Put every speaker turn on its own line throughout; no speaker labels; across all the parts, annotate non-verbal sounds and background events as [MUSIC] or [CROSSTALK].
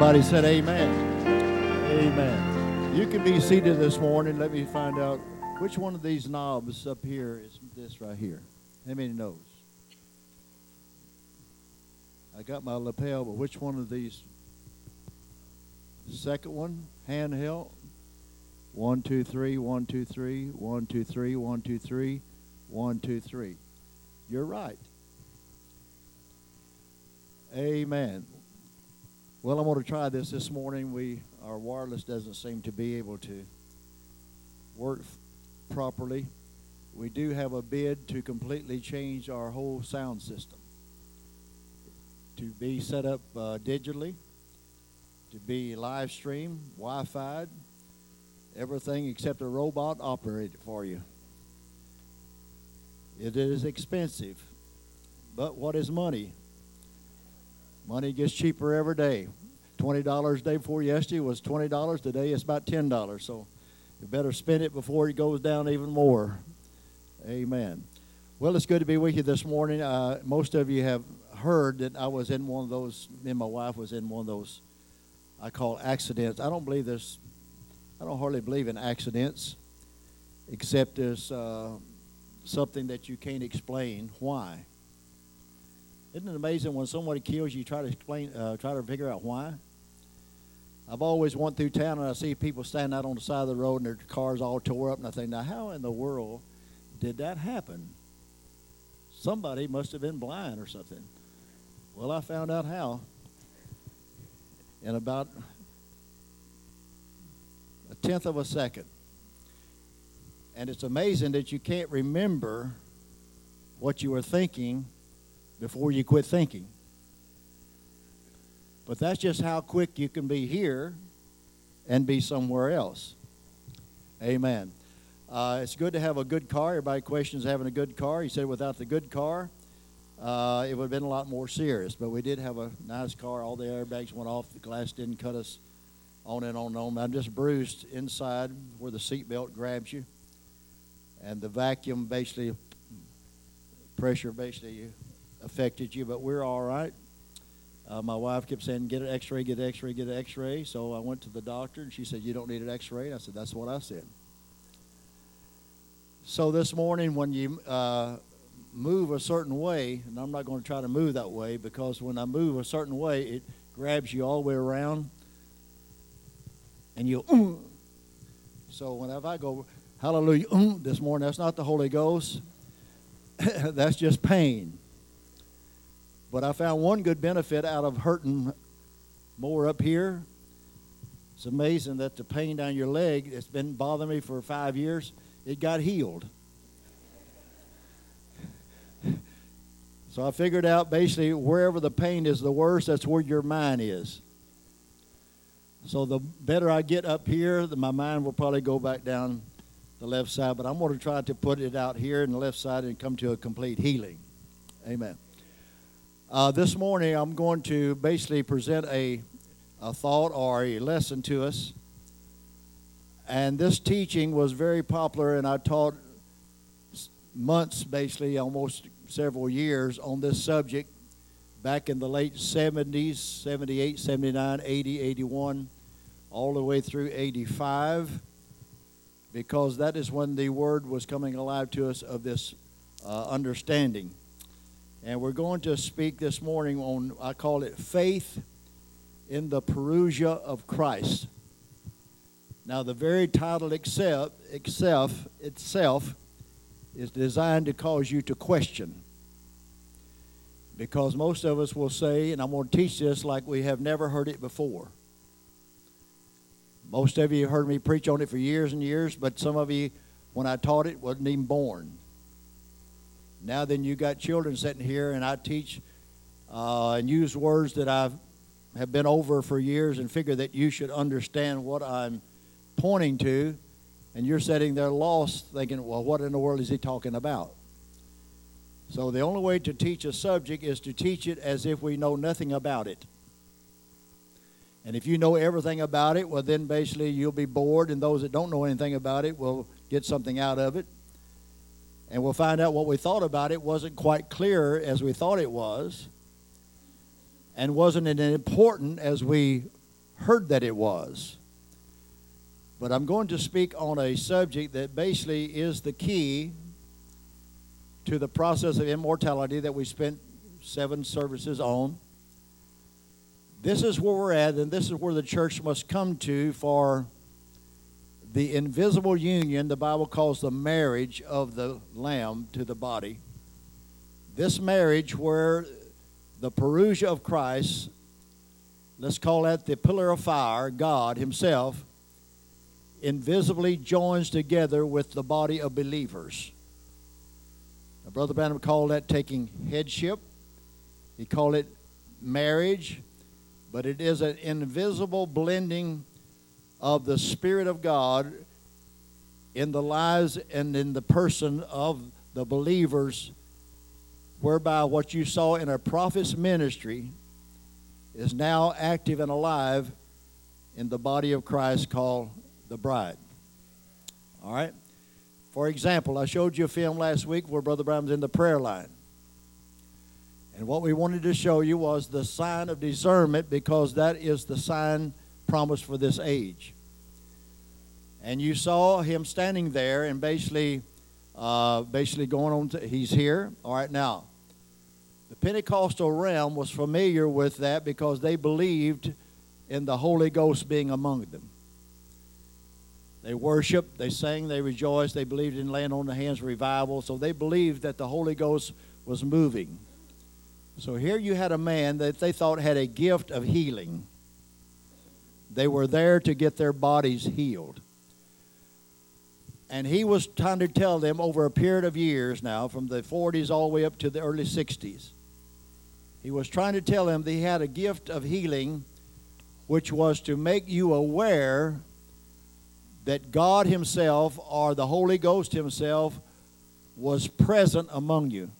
Everybody said amen. Amen. You can be seated this morning. Let me find out which one of these knobs up here is this right here. How many knows? I got my lapel, but which one of these? The second one, handheld. One, two, three, one, two, three, one, two, three, one, two, three, one, two, three. You're right. Amen. Well, I'm going to try this this morning. We our wireless doesn't seem to be able to work properly. We do have a bid to completely change our whole sound system to be set up uh, digitally, to be live stream, Wi-Fi, everything except a robot operated for you. It is expensive, but what is money? Money gets cheaper every day. Twenty dollars day before yesterday was twenty dollars. Today it's about ten dollars. So you better spend it before it goes down even more. Amen. Well, it's good to be with you this morning. Uh, most of you have heard that I was in one of those. Me and my wife was in one of those. I call accidents. I don't believe this. I don't hardly believe in accidents, except there's uh, something that you can't explain why. Isn't it amazing when somebody kills you, you try to explain, uh, try to figure out why? I've always went through town and I see people standing out on the side of the road and their cars all tore up, and I think, now how in the world did that happen? Somebody must have been blind or something. Well, I found out how. In about a tenth of a second. And it's amazing that you can't remember what you were thinking before you quit thinking. But that's just how quick you can be here and be somewhere else. Amen. Uh, it's good to have a good car. Everybody questions having a good car. He said without the good car, uh, it would have been a lot more serious. But we did have a nice car. All the airbags went off. The glass didn't cut us on and on and on. I'm just bruised inside where the seatbelt grabs you. And the vacuum basically, pressure basically affected you, but we're all right. Uh, my wife kept saying, "Get an X-ray, get an X-ray, get an X-ray." So I went to the doctor, and she said, "You don't need an X-ray." I said, "That's what I said." So this morning, when you uh, move a certain way, and I'm not going to try to move that way because when I move a certain way, it grabs you all the way around, and you. So whenever I go, Hallelujah, this morning, that's not the Holy Ghost. [LAUGHS] that's just pain. But I found one good benefit out of hurting more up here. It's amazing that the pain down your leg that's been bothering me for five years, it got healed. [LAUGHS] So I figured out basically wherever the pain is the worst, that's where your mind is. So the better I get up here, the, my mind will probably go back down the left side. But I'm going to try to put it out here in the left side and come to a complete healing. Amen. Uh, this morning, I'm going to basically present a, a thought or a lesson to us. And this teaching was very popular, and I taught months, basically, almost several years on this subject back in the late 70s 78, 79, 80, 81, all the way through 85, because that is when the word was coming alive to us of this uh, understanding. And we're going to speak this morning on, I call it faith in the Parousia of Christ. Now, the very title itself, itself, itself is designed to cause you to question. Because most of us will say, and I'm going to teach this like we have never heard it before. Most of you have heard me preach on it for years and years, but some of you, when I taught it, wasn't even born. Now then, you got children sitting here, and I teach uh, and use words that I have been over for years, and figure that you should understand what I'm pointing to, and you're sitting there lost, thinking, "Well, what in the world is he talking about?" So the only way to teach a subject is to teach it as if we know nothing about it. And if you know everything about it, well, then basically you'll be bored, and those that don't know anything about it will get something out of it and we'll find out what we thought about it wasn't quite clear as we thought it was, and wasn't as important as we heard that it was. But I'm going to speak on a subject that basically is the key to the process of immortality that we spent seven services on. This is where we're at, and this is where the church must come to for the invisible union the Bible calls the marriage of the Lamb to the body. This marriage, where the parousia of Christ, let's call that the pillar of fire, God Himself, invisibly joins together with the body of believers. Now, Brother Branham called that taking headship. He called it marriage, but it is an invisible blending of the Spirit of God in the lives and in the person of the believers, whereby what you saw in a prophet's ministry is now active and alive in the body of Christ called the bride. All right? For example, I showed you a film last week where Brother Branham's in the prayer line. And what we wanted to show you was the sign of discernment because that is the sign promised for this age. And you saw him standing there and basically, uh, basically going on. To, he's here. All right, now, the Pentecostal realm was familiar with that because they believed in the Holy Ghost being among them. They worshiped, they sang, they rejoiced, they believed in laying on the hands revival, so they believed that the Holy Ghost was moving. So here you had a man that they thought had a gift of healing. They were there to get their bodies healed. And he was trying to tell them over a period of years now, from the 40s all the way up to the early 60s, he was trying to tell them that he had a gift of healing, which was to make you aware that God Himself or the Holy Ghost Himself was present among you.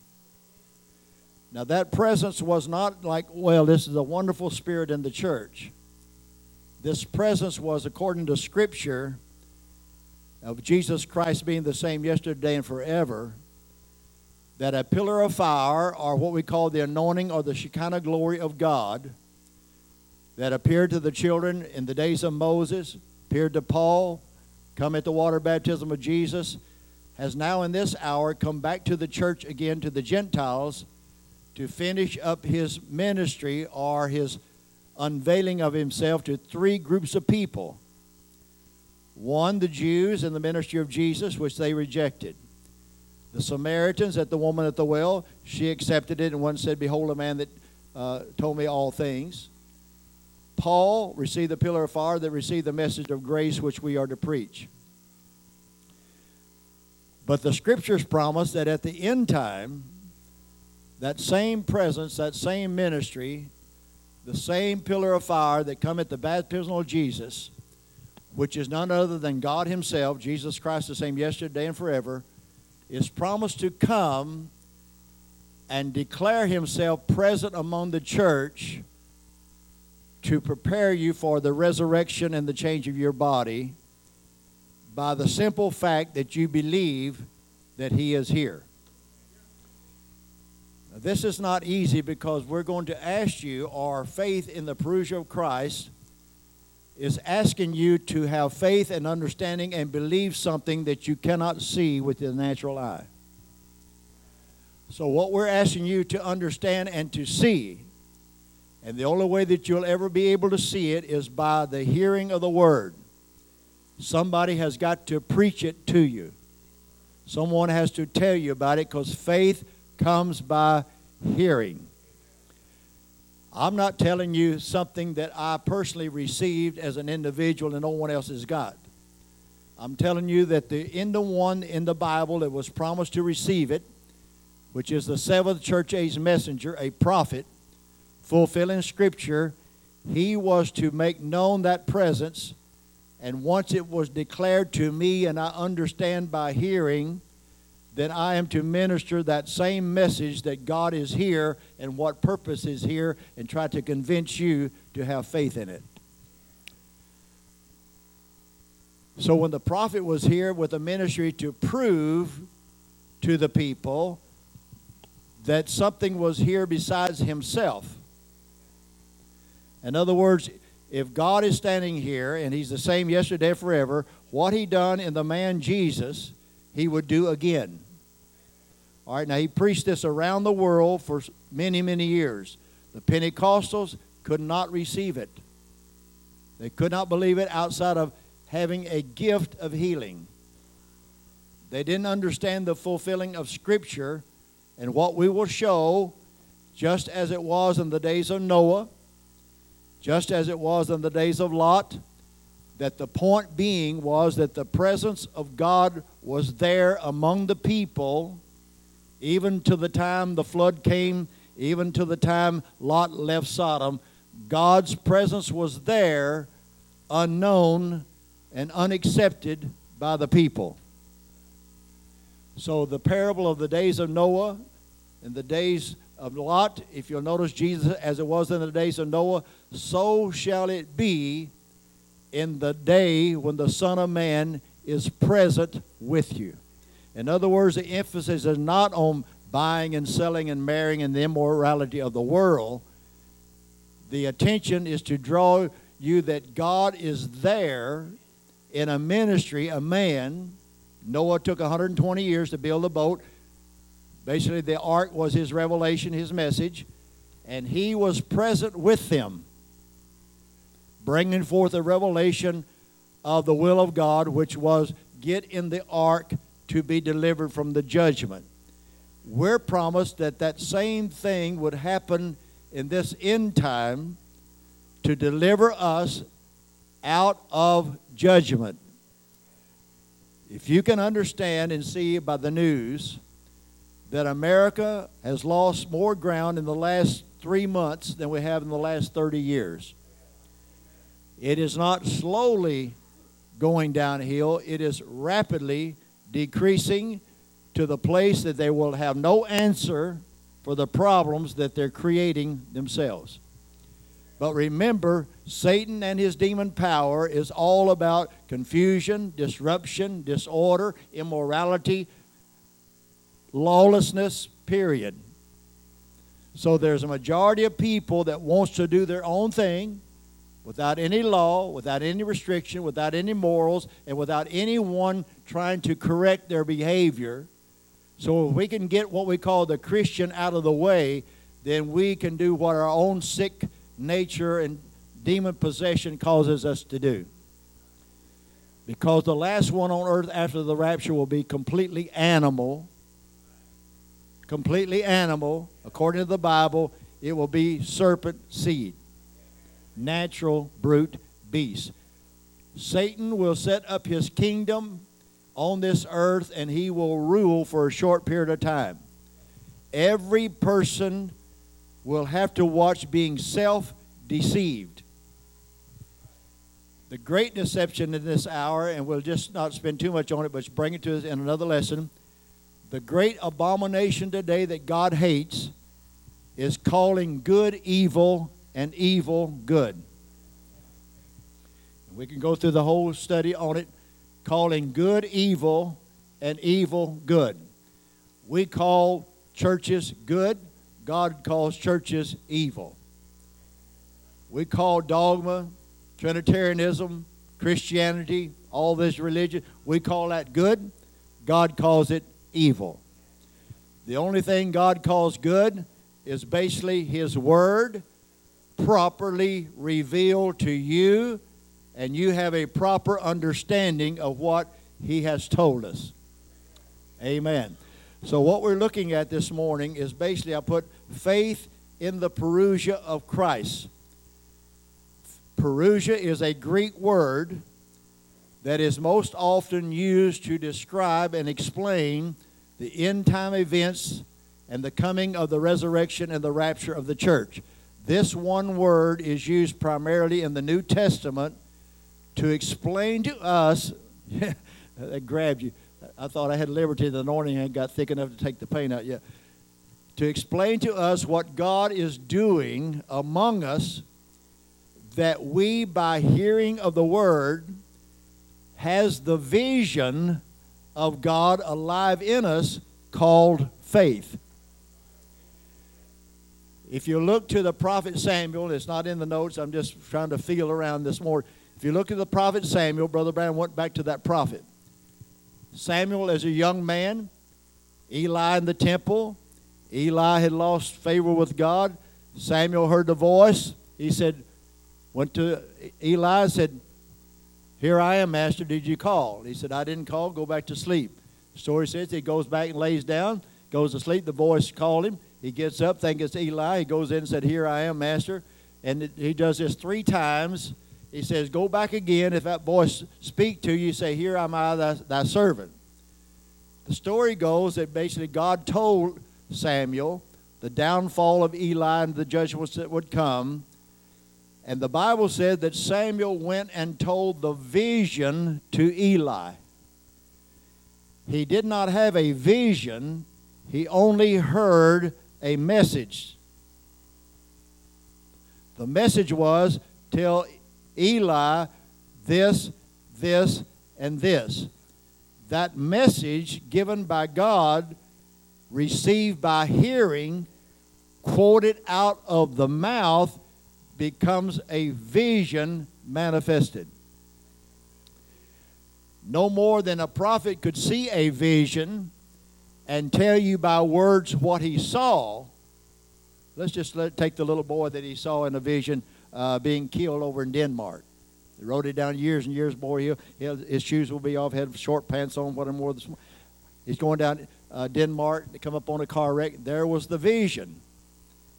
Now, that presence was not like, well, this is a wonderful spirit in the church. This presence was, according to Scripture, of Jesus Christ being the same yesterday and forever, that a pillar of fire, or what we call the anointing or the Shekinah glory of God, that appeared to the children in the days of Moses, appeared to Paul, come at the water baptism of Jesus, has now in this hour come back to the church again, to the Gentiles, to finish up his ministry or his unveiling of himself to three groups of people. One, the Jews and the ministry of Jesus, which they rejected. The Samaritans at the woman at the well, she accepted it, and one said, Behold, a man that uh, told me all things. Paul received the pillar of fire that received the message of grace which we are to preach. But the scriptures promise that at the end time, that same presence, that same ministry, the same pillar of fire that come at the baptism of Jesus, which is none other than God Himself, Jesus Christ, the same yesterday and forever, is promised to come and declare Himself present among the church to prepare you for the resurrection and the change of your body by the simple fact that you believe that He is here. This is not easy because we're going to ask you, our faith in the parousia of Christ is asking you to have faith and understanding and believe something that you cannot see with the natural eye. So, what we're asking you to understand and to see and the only way that you'll ever be able to see it is by the hearing of the word. Somebody has got to preach it to you. Someone has to tell you about it because faith comes by hearing. I'm not telling you something that I personally received as an individual and no one else has got. I'm telling you that the in the one in the Bible that was promised to receive it, which is the seventh church age messenger, a prophet, fulfilling Scripture, he was to make known that presence. And once it was declared to me, and I understand by hearing, then I am to minister that same message that God is here and what purpose is here, and try to convince you to have faith in it. So when the prophet was here with a ministry to prove to the people that something was here besides himself, in other words, if God is standing here and He's the same yesterday, forever, what He done in the man Jesus, He would do again. All right, now He preached this around the world for many, many years. The Pentecostals could not receive it. They could not believe it outside of having a gift of healing. They didn't understand the fulfilling of Scripture and what we will show, just as it was in the days of Noah, just as it was in the days of Lot, that the point being was that the presence of God was there among the people, even to the time the flood came, even to the time Lot left Sodom. God's presence was there, unknown and unaccepted by the people. So, the parable of the days of Noah and the days of Lot, if you'll notice Jesus as it was in the days of Noah, so shall it be in the day when the Son of Man is present with you. In other words, the emphasis is not on buying and selling and marrying and the immorality of the world. The attention is to draw you that God is there in a ministry, a man. Noah took 120 years to build a boat. Basically, the ark was his revelation, his message, and he was present with them, bringing forth a revelation of the will of God, which was get in the ark to be delivered from the judgment. We're promised that that same thing would happen in this end time to deliver us out of judgment. If you can understand and see by the news that America has lost more ground in the last three months than we have in the last 30 years, it is not slowly going downhill, it is rapidly decreasing to the place that they will have no answer for the problems that they're creating themselves. But remember, Satan and his demon power is all about confusion, disruption, disorder, immorality, lawlessness, period. So there's a majority of people that wants to do their own thing without any law, without any restriction, without any morals, and without anyone trying to correct their behavior. So if we can get what we call the Christian out of the way, then we can do what our own sick nature and demon possession causes us to do. Because the last one on earth after the rapture will be completely animal. Completely animal. According to the Bible, it will be serpent seed. Natural, brute beast. Satan will set up his kingdom on this earth and he will rule for a short period of time. Every person will have to watch being self deceived. The great deception in this hour, and we'll just not spend too much on it, but bring it to us in another lesson. The great abomination today that God hates is calling good evil and evil good. We can go through the whole study on it, calling good evil and evil good. We call churches good, God calls churches evil. We call dogma, Trinitarianism, Christianity, all this religion, we call that good. God calls it evil. The only thing God calls good is basically His Word properly revealed to you, and you have a proper understanding of what He has told us. Amen. So, what we're looking at this morning is basically I put faith in the parousia of Christ. Parousia is a Greek word that is most often used to describe and explain the end time events and the coming of the resurrection and the rapture of the church. This one word is used primarily in the New Testament to explain to us. [LAUGHS] that grabbed you. I thought I had liberty the anointing and got thick enough to take the pain out yet. To explain to us what God is doing among us that we, by hearing of the word, has the vision of God alive in us called faith. If you look to the prophet Samuel, it's not in the notes, I'm just trying to feel around this more. If you look at the prophet Samuel, Brother Branham went back to that prophet. Samuel, as a young man, Eli in the temple, Eli had lost favor with God. Samuel heard the voice. He said, went to Eli said, Here I am, Master. Did you call? He said, I didn't call. Go back to sleep. The story says he goes back and lays down, goes to sleep. The voice called him. He gets up, thinks it's Eli. He goes in and said, Here I am, Master. And he does this three times. He says, Go back again. If that voice speak to you, say, Here am I, thy, thy servant. The story goes that basically God told Samuel the downfall of Eli and the judgments that would come. And the Bible said that Samuel went and told the vision to Eli. He did not have a vision, he only heard a message. The message was tell Eli this, this, and this. That message given by God, received by hearing, quoted out of the mouth, becomes a vision manifested. No more than a prophet could see a vision and tell you by words what he saw. Let's just let, take the little boy that he saw in a vision uh, being killed over in Denmark. He wrote it down years and years. Boy, he'll, he'll, his shoes will be off. Had short pants on. What more this morning. He's going down uh, Denmark to come up on a car wreck. There was the vision.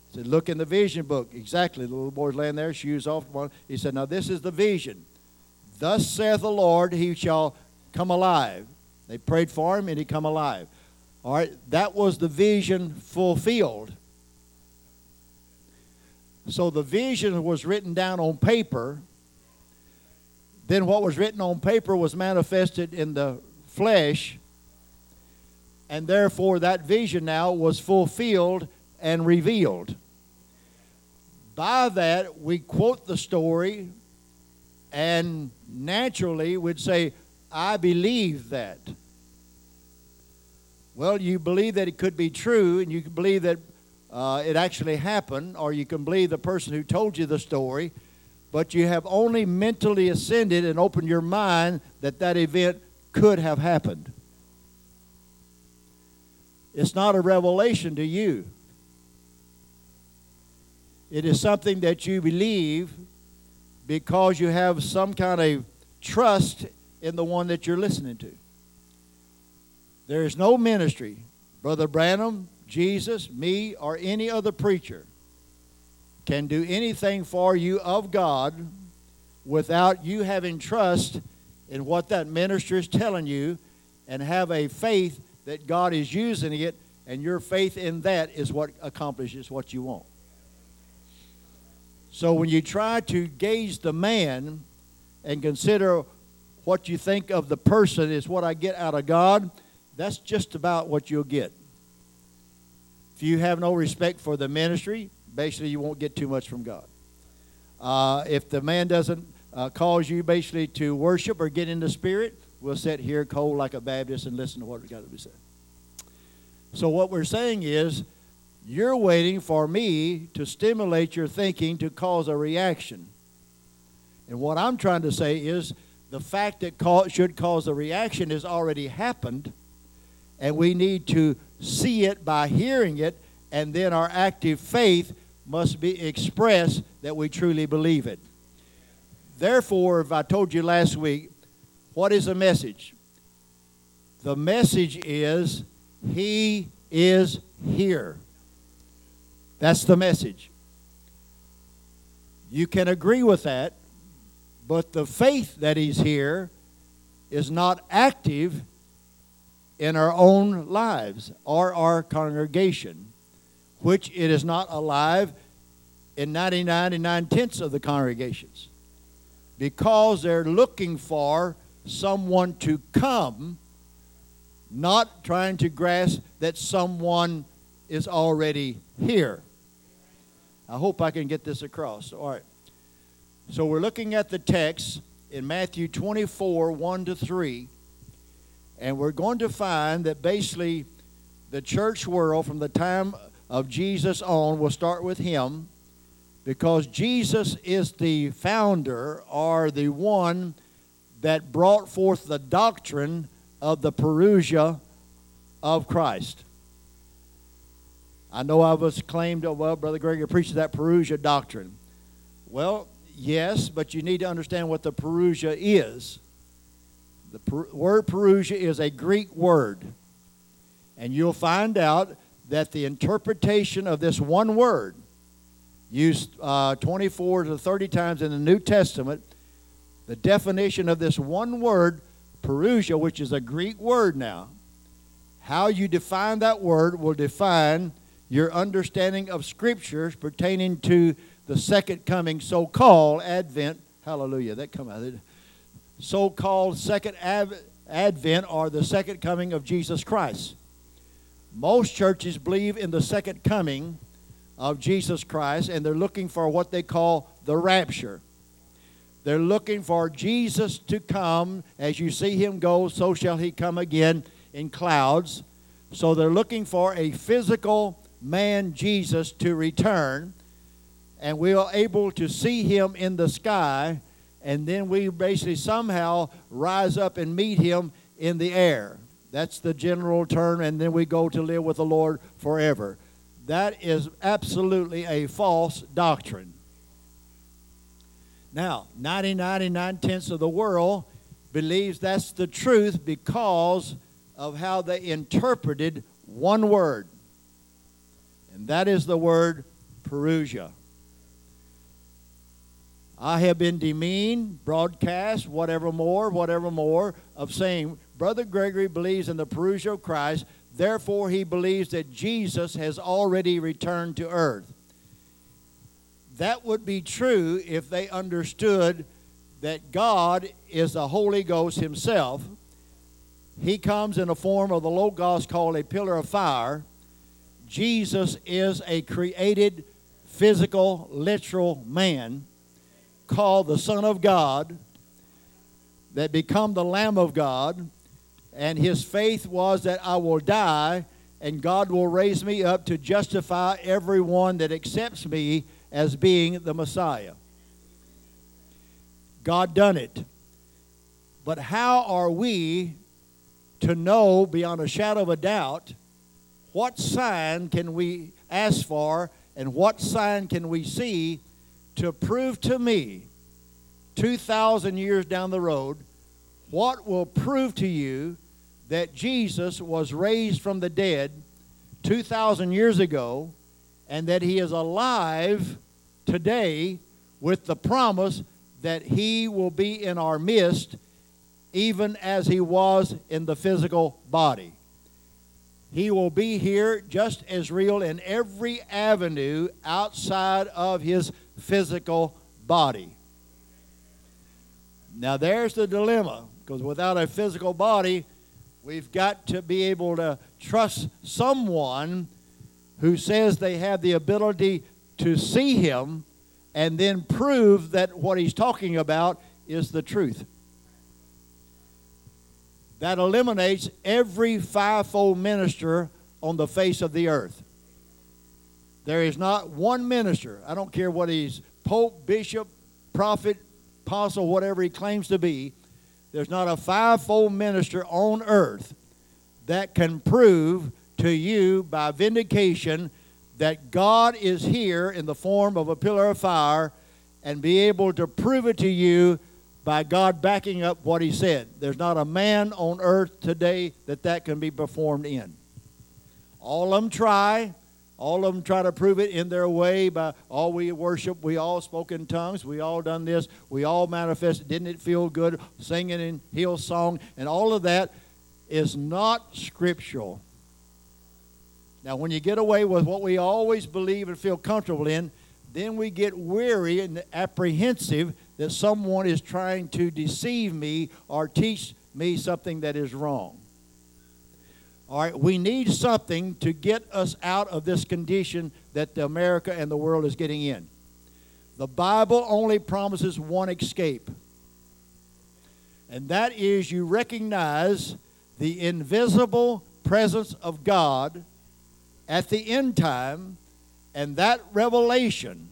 He said, "Look in the vision book." Exactly. The little boy's laying there, shoes off. He said, "Now this is the vision. Thus saith the Lord, He shall come alive." They prayed for him, and he come alive. All right, that was the vision fulfilled. So the vision was written down on paper. Then what was written on paper was manifested in the flesh. And therefore, that vision now was fulfilled and revealed. By that, we quote the story, and naturally, we'd say, I believe that. Well, you believe that it could be true, and you believe that uh, it actually happened, or you can believe the person who told you the story, but you have only mentally ascended and opened your mind that that event could have happened. It's not a revelation to you. It is something that you believe because you have some kind of trust in the one that you're listening to. There is no ministry, Brother Branham, Jesus, me, or any other preacher can do anything for you of God without you having trust in what that minister is telling you and have a faith that God is using it, and your faith in that is what accomplishes what you want. So when you try to gauge the man and consider what you think of the person is what I get out of God, that's just about what you'll get. If you have no respect for the ministry, basically you won't get too much from God. Uh, if the man doesn't uh, cause you basically to worship or get in the spirit, we'll sit here cold like a Baptist and listen to what got to be said. So what we're saying is, you're waiting for me to stimulate your thinking to cause a reaction. And what I'm trying to say is, the fact that should cause a reaction has already happened and we need to see it by hearing it, and then our active faith must be expressed that we truly believe it. Therefore, if I told you last week, what is the message? The message is He is here. That's the message. You can agree with that, but the faith that He's here is not active in our own lives or our congregation, which it is not alive in 99 and 9 tenths of the congregations because they're looking for someone to come, not trying to grasp that someone is already here. I hope I can get this across. All right. So we're looking at the text in Matthew 24 1 to 3. And we're going to find that basically the church world from the time of Jesus on. We'll start with him because Jesus is the founder or the one that brought forth the doctrine of the parousia of Christ. I know I was claimed, oh, well, Brother Grigory preaches that parousia doctrine. Well, yes, but you need to understand what the parousia is. The per- word parousia is a Greek word. And you'll find out that the interpretation of this one word, used uh, 24 to 30 times in the New Testament, the definition of this one word, parousia, which is a Greek word now, how you define that word will define your understanding of scriptures pertaining to the second coming, so called Advent. Hallelujah. That come out. So called second Advent or the second coming of Jesus Christ. Most churches believe in the second coming of Jesus Christ and they're looking for what they call the rapture. They're looking for Jesus to come. As you see him go, so shall he come again in clouds. So they're looking for a physical man Jesus to return, and we are able to see him in the sky, and then we basically somehow rise up and meet him in the air. That's the general term, and then we go to live with the Lord forever. That is absolutely a false doctrine. Now, 99 tenths of the world believes that's the truth because of how they interpreted one word and that is the word parousia. I have been demeaned, broadcast, whatever more, whatever more, of saying, Brother Grigory believes in the parousia of Christ, therefore he believes that Jesus has already returned to earth. That would be true if they understood that God is the Holy Ghost Himself. He comes in a form of the Logos called a pillar of fire Jesus is a created, physical, literal man called the Son of God that become the Lamb of God, and his faith was that I will die and God will raise me up to justify everyone that accepts me as being the Messiah. God done it. But how are we to know beyond a shadow of a doubt what sign can we ask for and what sign can we see to prove to me 2,000 years down the road what will prove to you that Jesus was raised from the dead 2,000 years ago and that he is alive today with the promise that he will be in our midst even as he was in the physical body. He will be here just as real in every avenue outside of his physical body. Now, there's the dilemma, because without a physical body, we've got to be able to trust someone who says they have the ability to see him and then prove that what he's talking about is the truth that eliminates every fivefold minister on the face of the earth. There is not one minister, I don't care what he's pope, bishop, prophet, apostle, whatever he claims to be, there's not a fivefold minister on earth that can prove to you by vindication that God is here in the form of a pillar of fire and be able to prove it to you by God backing up what he said. There's not a man on earth today that that can be performed in. All of them try. All of them try to prove it in their way by all we worship, we all spoke in tongues, we all done this, we all manifested. Didn't it feel good singing in Hillsong? And all of that is not scriptural. Now, when you get away with what we always believe and feel comfortable in, then we get weary and apprehensive that someone is trying to deceive me or teach me something that is wrong. All right, we need something to get us out of this condition that America and the world is getting in. The Bible only promises one escape, and that is you recognize the invisible presence of God at the end time, and that revelation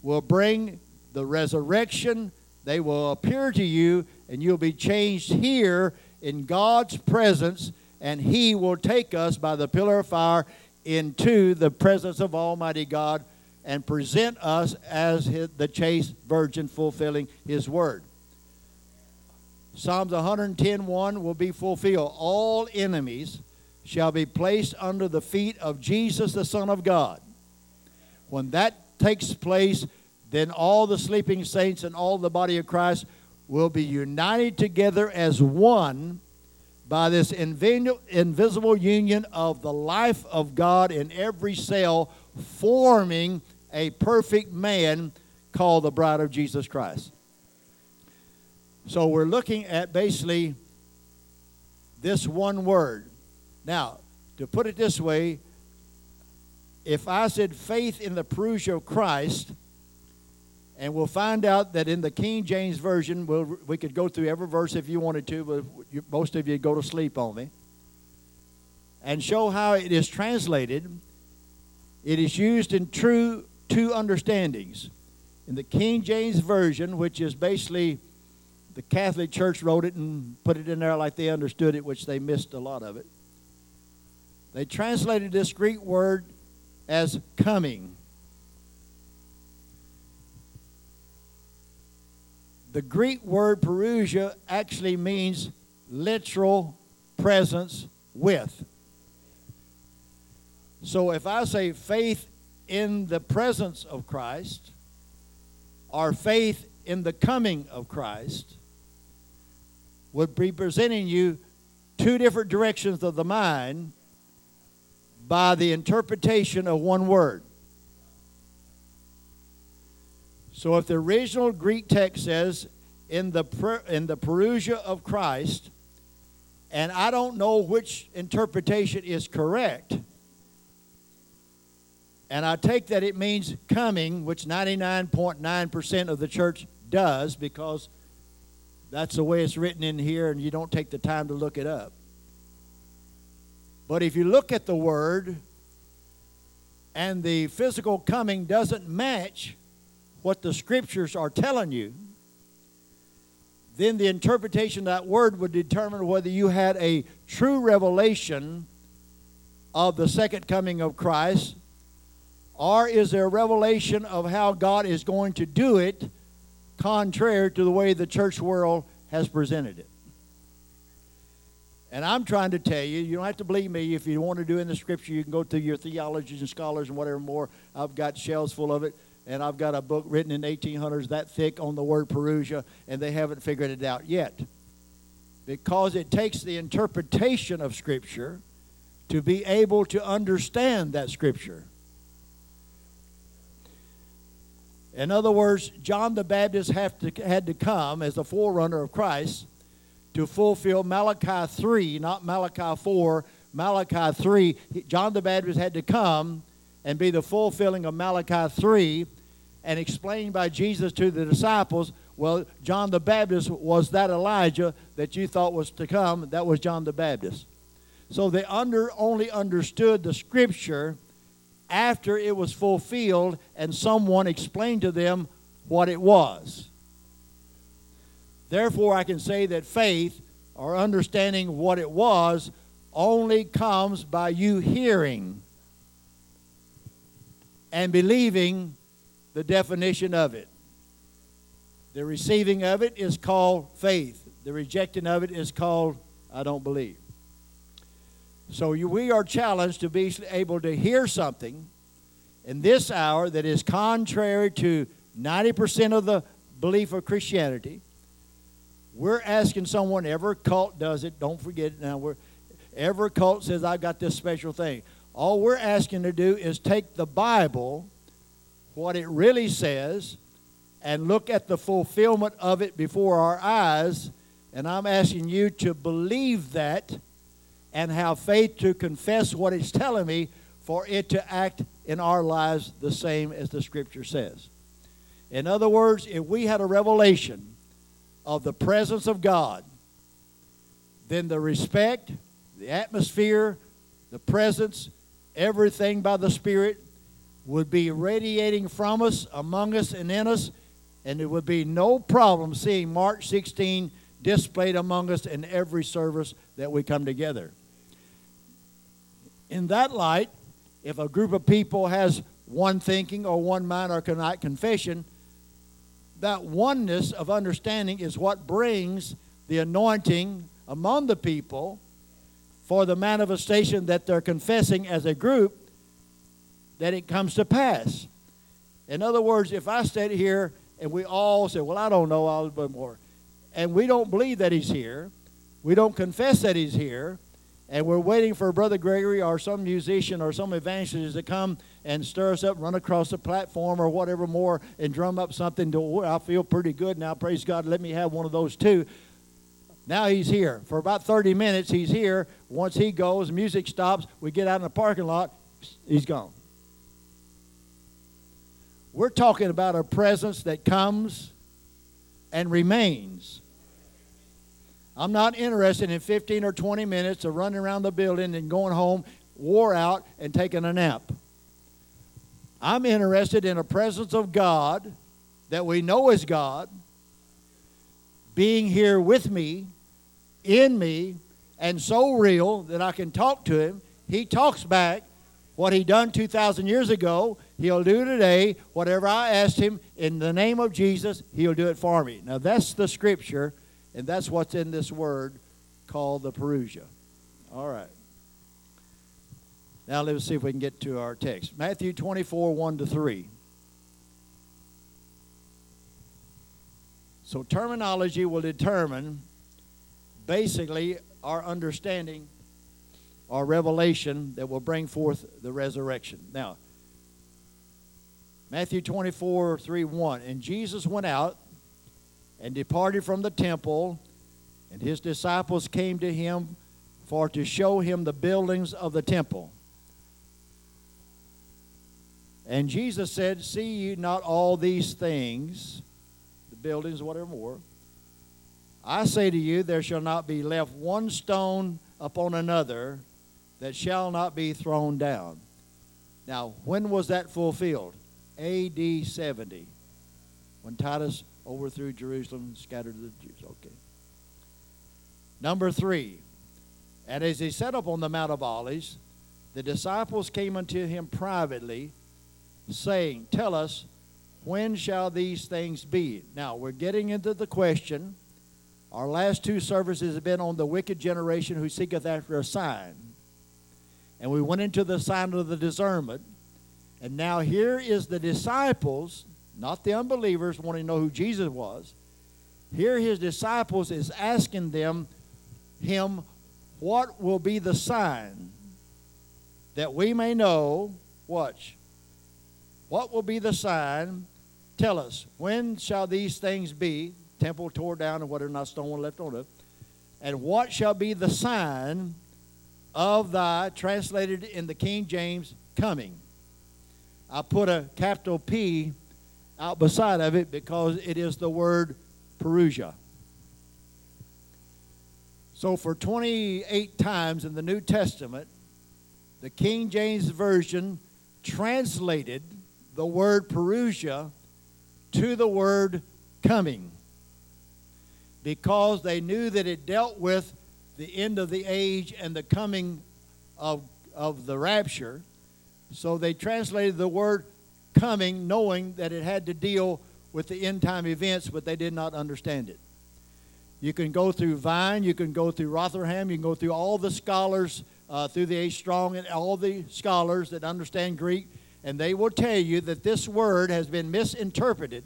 will bring the resurrection. They will appear to you, and you'll be changed here in God's presence, and He will take us by the pillar of fire into the presence of Almighty God and present us as his, the chaste virgin fulfilling His word. Psalms 110:1 will be fulfilled. All enemies shall be placed under the feet of Jesus, the Son of God. When that takes place, then all the sleeping saints and all the body of Christ will be united together as one by this invisible union of the life of God in every cell, forming a perfect man called the bride of Jesus Christ. So we're looking at basically this one word. Now, to put it this way, if I said faith in the parousia of Christ, and we'll find out that in the King James Version, we'll, we could go through every verse if you wanted to, but you, most of you go to sleep on me, and show how it is translated. It is used in true two understandings. In the King James Version, which is basically the Catholic Church wrote it and put it in there like they understood it, which they missed a lot of it. They translated this Greek word as coming. The Greek word parousia actually means literal presence with. So if I say faith in the presence of Christ, our faith in the coming of Christ, would be presenting you two different directions of the mind by the interpretation of one word. So if the original Greek text says, in the, in the parousia of Christ, and I don't know which interpretation is correct, and I take that it means coming, which 99.9% of the church does because that's the way it's written in here, and you don't take the time to look it up. But if you look at the word and the physical coming doesn't match what the scriptures are telling you, then the interpretation of that word would determine whether you had a true revelation of the second coming of Christ, or is there a revelation of how God is going to do it contrary to the way the church world has presented it. And I'm trying to tell you, you don't have to believe me. If you want to do in the scripture, you can go to your theologians and scholars and whatever more. I've got shelves full of it, and I've got a book written in 1800s that thick on the word parousia, and they haven't figured it out yet. Because it takes the interpretation of scripture to be able to understand that scripture. In other words, John the Baptist to, had to come as the forerunner of Christ to fulfill Malachi 3, not Malachi 4, Malachi 3. John the Baptist had to come and be the fulfilling of Malachi 3 and explained by Jesus to the disciples, well, John the Baptist was that Elijah that you thought was to come. That was John the Baptist. So they under, only understood the scripture after it was fulfilled and someone explained to them what it was. Therefore, I can say that faith or understanding what it was only comes by you hearing and believing the definition of it. The receiving of it is called faith, the rejecting of it is called I don't believe. So you, we are challenged to be able to hear something in this hour that is contrary to 90% of the belief of Christianity. We're asking someone, every cult does it, don't forget it now. We're, every cult says, I've got this special thing. All we're asking to do is take the Bible, what it really says, and look at the fulfillment of it before our eyes. And I'm asking you to believe that and have faith to confess what it's telling me for it to act in our lives the same as the scripture says. In other words, if we had a revelation of the presence of God, then the respect, the atmosphere, the presence, everything by the Spirit would be radiating from us, among us, and in us, and it would be no problem seeing Mark 16 displayed among us in every service that we come together. In that light, if a group of people has one thinking or one mind or cannot confession, that oneness of understanding is what brings the anointing among the people for the manifestation that they're confessing as a group that it comes to pass. In other words, if I sit here and we all say, Well, I don't know, I'll bit more, and we don't believe that he's here, we don't confess that he's here, and we're waiting for Brother Grigory or some musician or some evangelist to come and stir us up, run across the platform or whatever more, and drum up something to, I feel pretty good now, praise God, let me have one of those too. Now he's here. For about 30 minutes, he's here. Once he goes, music stops, we get out in the parking lot, he's gone. We're talking about a presence that comes and remains. I'm not interested in 15 or 20 minutes of running around the building and going home, wore out, and taking a nap. I'm interested in a presence of God that we know is God being here with me, in me, and so real that I can talk to him. He talks back what he done 2,000 years ago. He'll do today. Whatever I asked him in the name of Jesus, he'll do it for me. Now that's the scripture and that's what's in this word called the Parousia. All right. Now let's see if we can get to our text. Matthew 24, 1 to 3. So terminology will determine basically our understanding our revelation that will bring forth the resurrection. Now, Matthew 24, 3, 1. And Jesus went out and departed from the temple, and his disciples came to him for to show him the buildings of the temple. And Jesus said, See you not all these things, the buildings, whatever more. I say to you, there shall not be left one stone upon another that shall not be thrown down. Now, when was that fulfilled? AD 70, when Titus overthrew Jerusalem and scattered the Jews. Okay. Number three, and as he sat up on the Mount of Olives, the disciples came unto him privately, saying, Tell us, when shall these things be? Now, we're getting into the question. Our last two services have been on the wicked generation who seeketh after a sign. And we went into the sign of the discernment. And now here is the disciples not the unbelievers wanting to know who Jesus was. Here his disciples is asking them him what will be the sign that we may know watch what will be the sign tell us when shall these things be temple tore down and whether or not stone left on it. And what shall be the sign of thy translated in the king james coming? I put a capital p out beside of it because it is the word Parousia. So, for 28 times in the New Testament, the King James Version translated the word Parousia to the word coming because they knew that it dealt with the end of the age and the coming of, of the rapture. So they translated the word coming knowing that it had to deal with the end time events, but they did not understand it. You can go through Vine, you can go through Rotherham, you can go through all the scholars uh, through the H. Strong and all the scholars that understand Greek, and they will tell you that this word has been misinterpreted.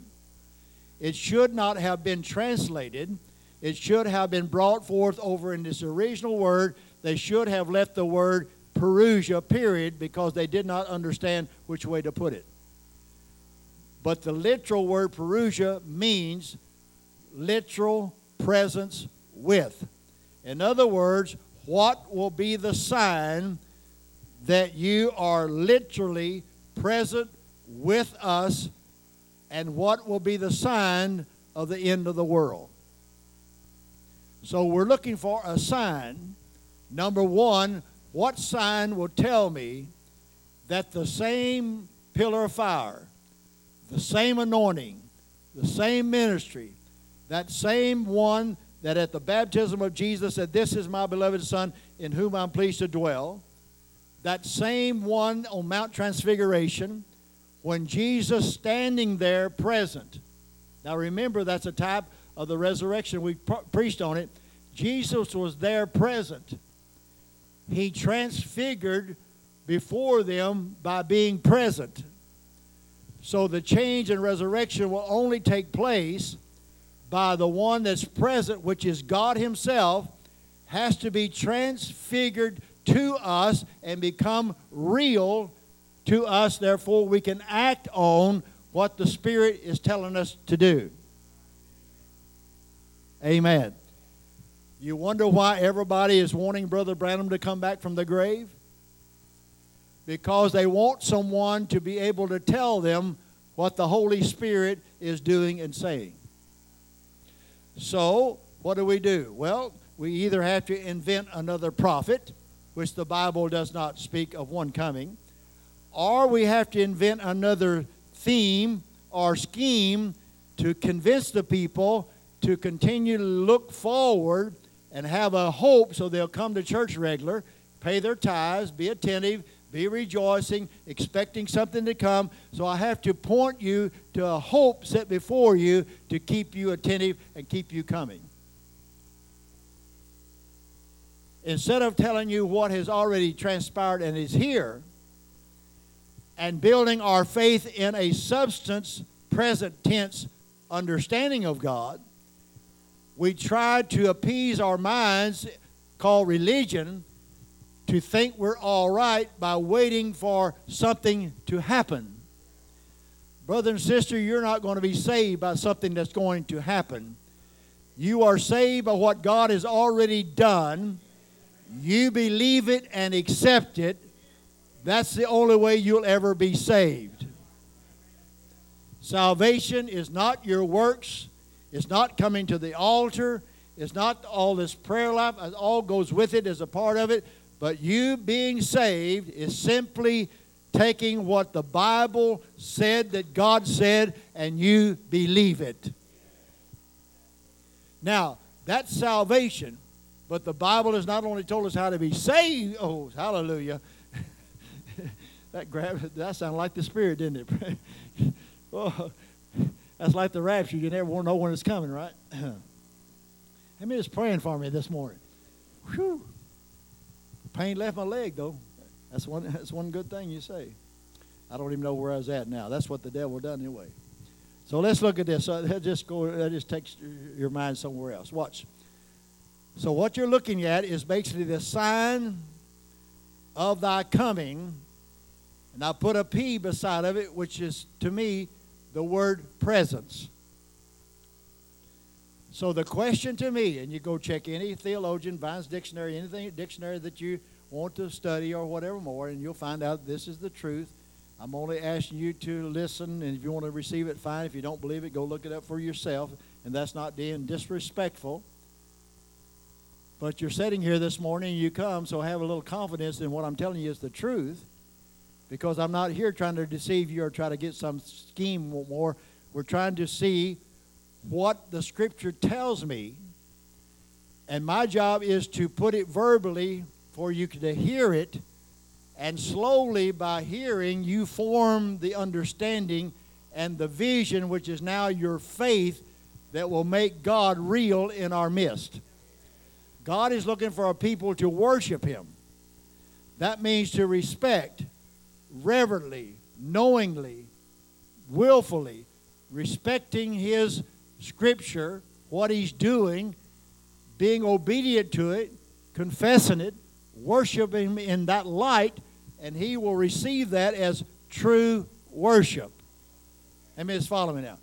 It should not have been translated. It should have been brought forth over in this original word. They should have left the word Parousia, period, because they did not understand which way to put it. But the literal word Parousia means literal presence with. In other words, what will be the sign that you are literally present with us, and what will be the sign of the end of the world? So we're looking for a sign. Number one, what sign will tell me that the same pillar of fire, the same anointing, the same ministry, that same one that at the baptism of Jesus said, This is my beloved Son in whom I'm pleased to dwell, that same one on Mount Transfiguration, when Jesus standing there present. Now remember, that's a type of the resurrection. We preached on it. Jesus was there present. He transfigured before them by being present. So the change and resurrection will only take place by the one that's present, which is God Himself, has to be transfigured to us and become real to us. Therefore, we can act on what the Spirit is telling us to do. Amen. You wonder why everybody is wanting Brother Branham to come back from the grave? Because they want someone to be able to tell them what the Holy Spirit is doing and saying. So, what do we do? Well, we either have to invent another prophet, which the Bible does not speak of one coming, or we have to invent another theme or scheme to convince the people to continue to look forward and have a hope so they'll come to church regular, pay their tithes, be attentive, be rejoicing, expecting something to come. So I have to point you to a hope set before you to keep you attentive and keep you coming. Instead of telling you what has already transpired and is here, and building our faith in a substance, present tense understanding of God, we try to appease our minds, called religion, to think we're all right by waiting for something to happen. Brother and sister, you're not going to be saved by something that's going to happen. You are saved by what God has already done. You believe it and accept it. That's the only way you'll ever be saved. Salvation is not your works, it's not coming to the altar, it's not all this prayer life, all goes with it as a part of it. But you being saved is simply taking what the Bible said that God said and you believe it. Now, that's salvation, but the Bible has not only told us how to be saved, oh, hallelujah. [LAUGHS] that grabbed, that sounded like the Spirit, didn't it? [LAUGHS] oh, that's like the rapture. You never know when it's coming, right? How many is praying for me this morning? Whew. Pain left my leg though. That's one. [LAUGHS] That's one good thing you say. I don't even know where I was at now. That's what the devil done anyway. So let's look at this. So that just go. That just takes your mind somewhere else. Watch. So what you're looking at is basically the sign of thy coming, and I put a P beside of it, which is to me the word presence. So the question to me, and you go check any theologian, Vine's dictionary, anything dictionary that you want to study or whatever more, and you'll find out this is the truth. I'm only asking you to listen, and if you want to receive it, fine. If you don't believe it, go look it up for yourself. And that's not being disrespectful. But you're sitting here this morning, you come, so have a little confidence in what I'm telling you is the truth. Because I'm not here trying to deceive you or try to get some scheme more. We're trying to see what the scripture tells me, and my job is to put it verbally for you to hear it, and slowly by hearing, you form the understanding and the vision, which is now your faith, that will make God real in our midst. God is looking for a people to worship Him. That means to respect, reverently, knowingly, willfully, respecting His Scripture, what he's doing, being obedient to it, confessing it, worshiping him in that light, and he will receive that as true worship. Amen. Just follow me now.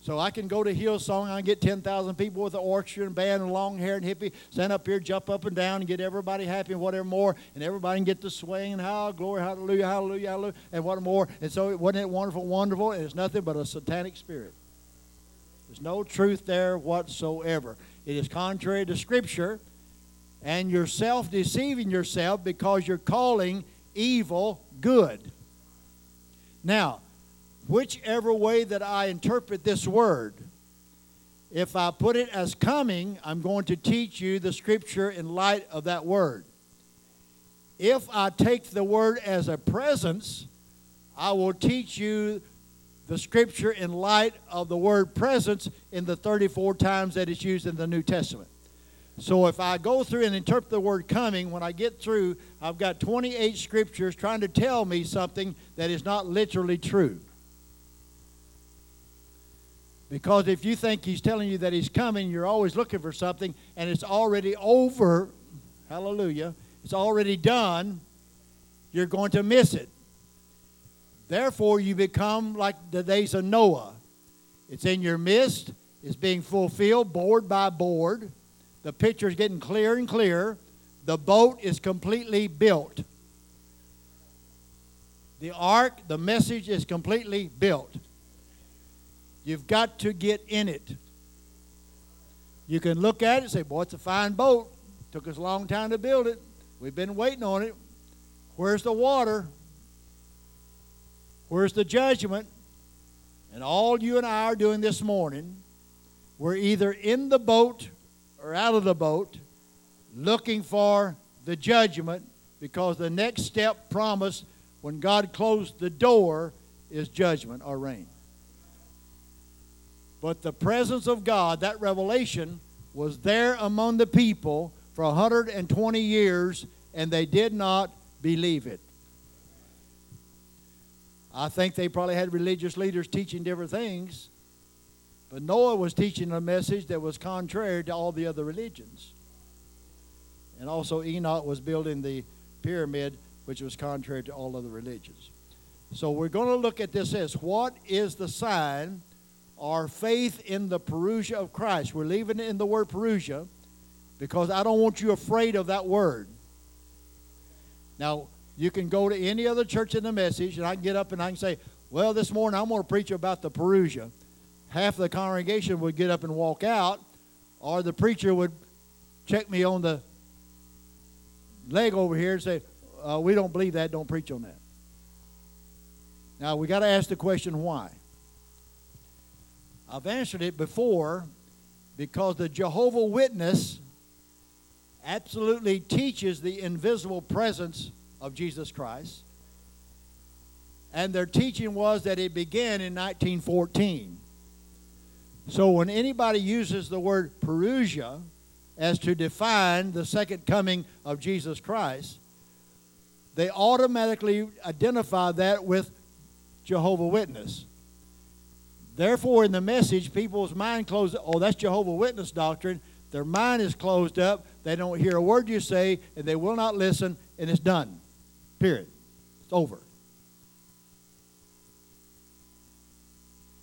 So I can go to Hillsong, I can get 10,000 people with an orchestra and band and long hair and hippie, stand up here, jump up and down, and get everybody happy and whatever more, and everybody can get to swing and how glory, hallelujah, hallelujah, hallelujah, and what more. And so wasn't it wonderful, wonderful? And it's nothing but a satanic spirit. There's no truth there whatsoever. It is contrary to Scripture, and you're self deceiving yourself because you're calling evil good. Now, whichever way that I interpret this word, if I put it as coming, I'm going to teach you the scripture in light of that word. If I take the word as a presence, I will teach you the scripture in light of the word presence in the 34 times that it's used in the New Testament. So if I go through and interpret the word coming, when I get through, I've got 28 scriptures trying to tell me something that is not literally true. Because if you think he's telling you that he's coming, you're always looking for something, and it's already over. Hallelujah. It's already done. You're going to miss it. Therefore, you become like the days of Noah. It's in your midst, it's being fulfilled board by board. The picture is getting clearer and clearer. The boat is completely built. The ark, the message is completely built. You've got to get in it. You can look at it and say, Boy, it's a fine boat. Took us a long time to build it. We've been waiting on it. Where's the water? Where's the judgment? And all you and I are doing this morning, we're either in the boat or out of the boat looking for the judgment because the next step promised when God closed the door is judgment or rain. But the presence of God, that revelation, was there among the people for 120 years and they did not believe it. I think they probably had religious leaders teaching different things, but Noah was teaching a message that was contrary to all the other religions. And also, Enoch was building the pyramid, which was contrary to all other religions. So, we're going to look at this as what is the sign or faith in the parousia of Christ? We're leaving it in the word parousia because I don't want you afraid of that word. Now, you can go to any other church in the message, and I can get up and I can say, Well, this morning I'm going to preach about the parousia half the congregation would get up and walk out, or the preacher would check me on the leg over here and say, uh, We don't believe that, don't preach on that. Now, we got to ask the question why. I've answered it before because the Jehovah Witness absolutely teaches the invisible presence of Jesus Christ. And their teaching was that it began in 1914. So when anybody uses the word parousia as to define the second coming of Jesus Christ, they automatically identify that with Jehovah Witness. Therefore, in the message, people's mind closed. Oh, that's Jehovah Witness doctrine. Their mind is closed up. They don't hear a word you say, and they will not listen, and it's done. Period. It's over.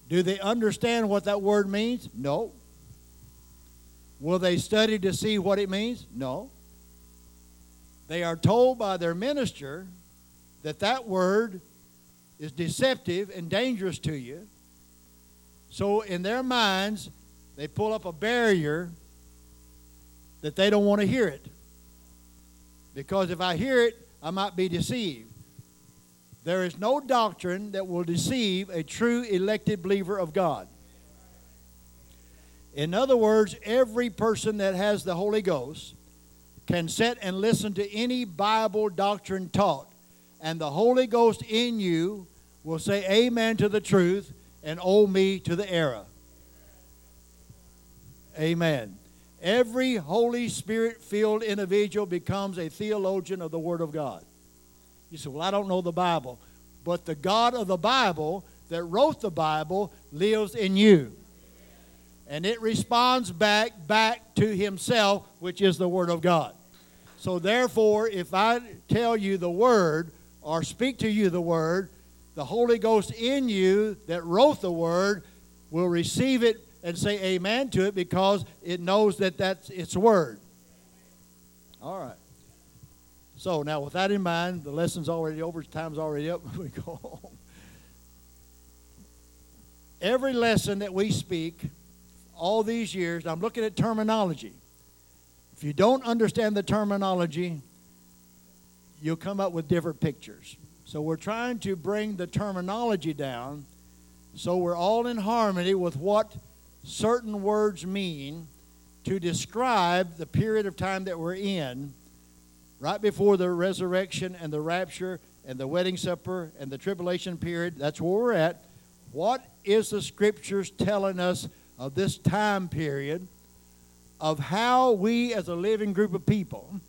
Do they understand what that word means? No. Will they study to see what it means? No. They are told by their minister that that word is deceptive and dangerous to you. So, in their minds, they pull up a barrier that they don't want to hear it. Because if I hear it, I might be deceived. There is no doctrine that will deceive a true elected believer of God. In other words, every person that has the Holy Ghost can sit and listen to any Bible doctrine taught, and the Holy Ghost in you will say amen to the truth and owe me to the era. Amen. Every Holy Spirit filled individual becomes a theologian of the Word of God. You say, Well, I don't know the Bible. But the God of the Bible that wrote the Bible lives in you. And it responds back back to himself, which is the word of God. So therefore, if I tell you the word or speak to you the word, the Holy Ghost in you that wrote the word will receive it and say amen to it because it knows that that's its word. All right. So now, with that in mind, the lesson's already over, time's already up. [LAUGHS] we go home. Every lesson that we speak, all these years, I'm looking at terminology. If you don't understand the terminology, you'll come up with different pictures. So we're trying to bring the terminology down so we're all in harmony with what certain words mean to describe the period of time that we're in right before the resurrection and the rapture and the wedding supper and the tribulation period. That's where we're at. What is the scriptures telling us of this time period of how we as a living group of people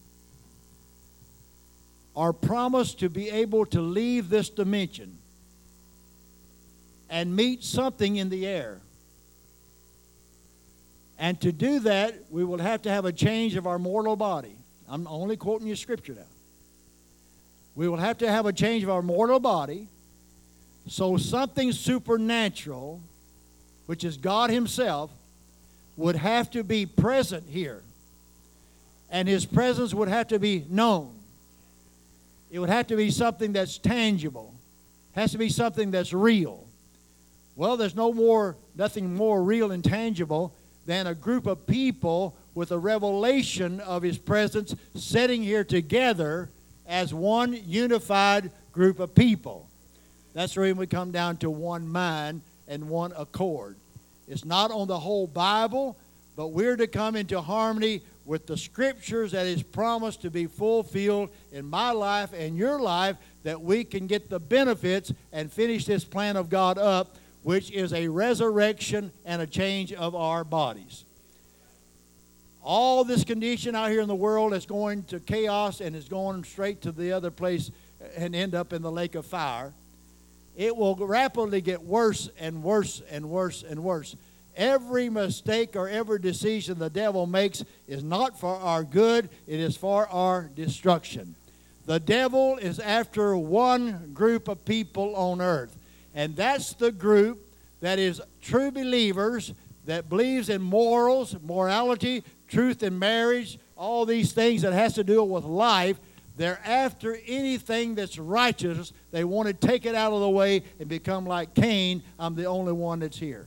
are promised to be able to leave this dimension and meet something in the air. And to do that, we will have to have a change of our mortal body. I'm only quoting you scripture now. We will have to have a change of our mortal body. So something supernatural, which is God Himself, would have to be present here. And His presence would have to be known. It would have to be something that's tangible. It has to be something that's real. Well, there's no more, nothing more real and tangible than a group of people with a revelation of His presence sitting here together as one unified group of people. That's the reason we come down to one mind and one accord. It's not on the whole Bible, but we're to come into harmony with the scriptures that is promised to be fulfilled in my life and your life that we can get the benefits and finish this plan of God up, which is a resurrection and a change of our bodies. All this condition out here in the world is going to chaos and is going straight to the other place and end up in the lake of fire. It will rapidly get worse and worse and worse and worse. Every mistake or every decision the devil makes is not for our good, it is for our destruction. The devil is after one group of people on earth, and that's the group that is true believers that believes in morals, morality, truth in marriage, all these things that has to do with life. They're after anything that's righteous. They want to take it out of the way and become like Cain. I'm the only one that's here.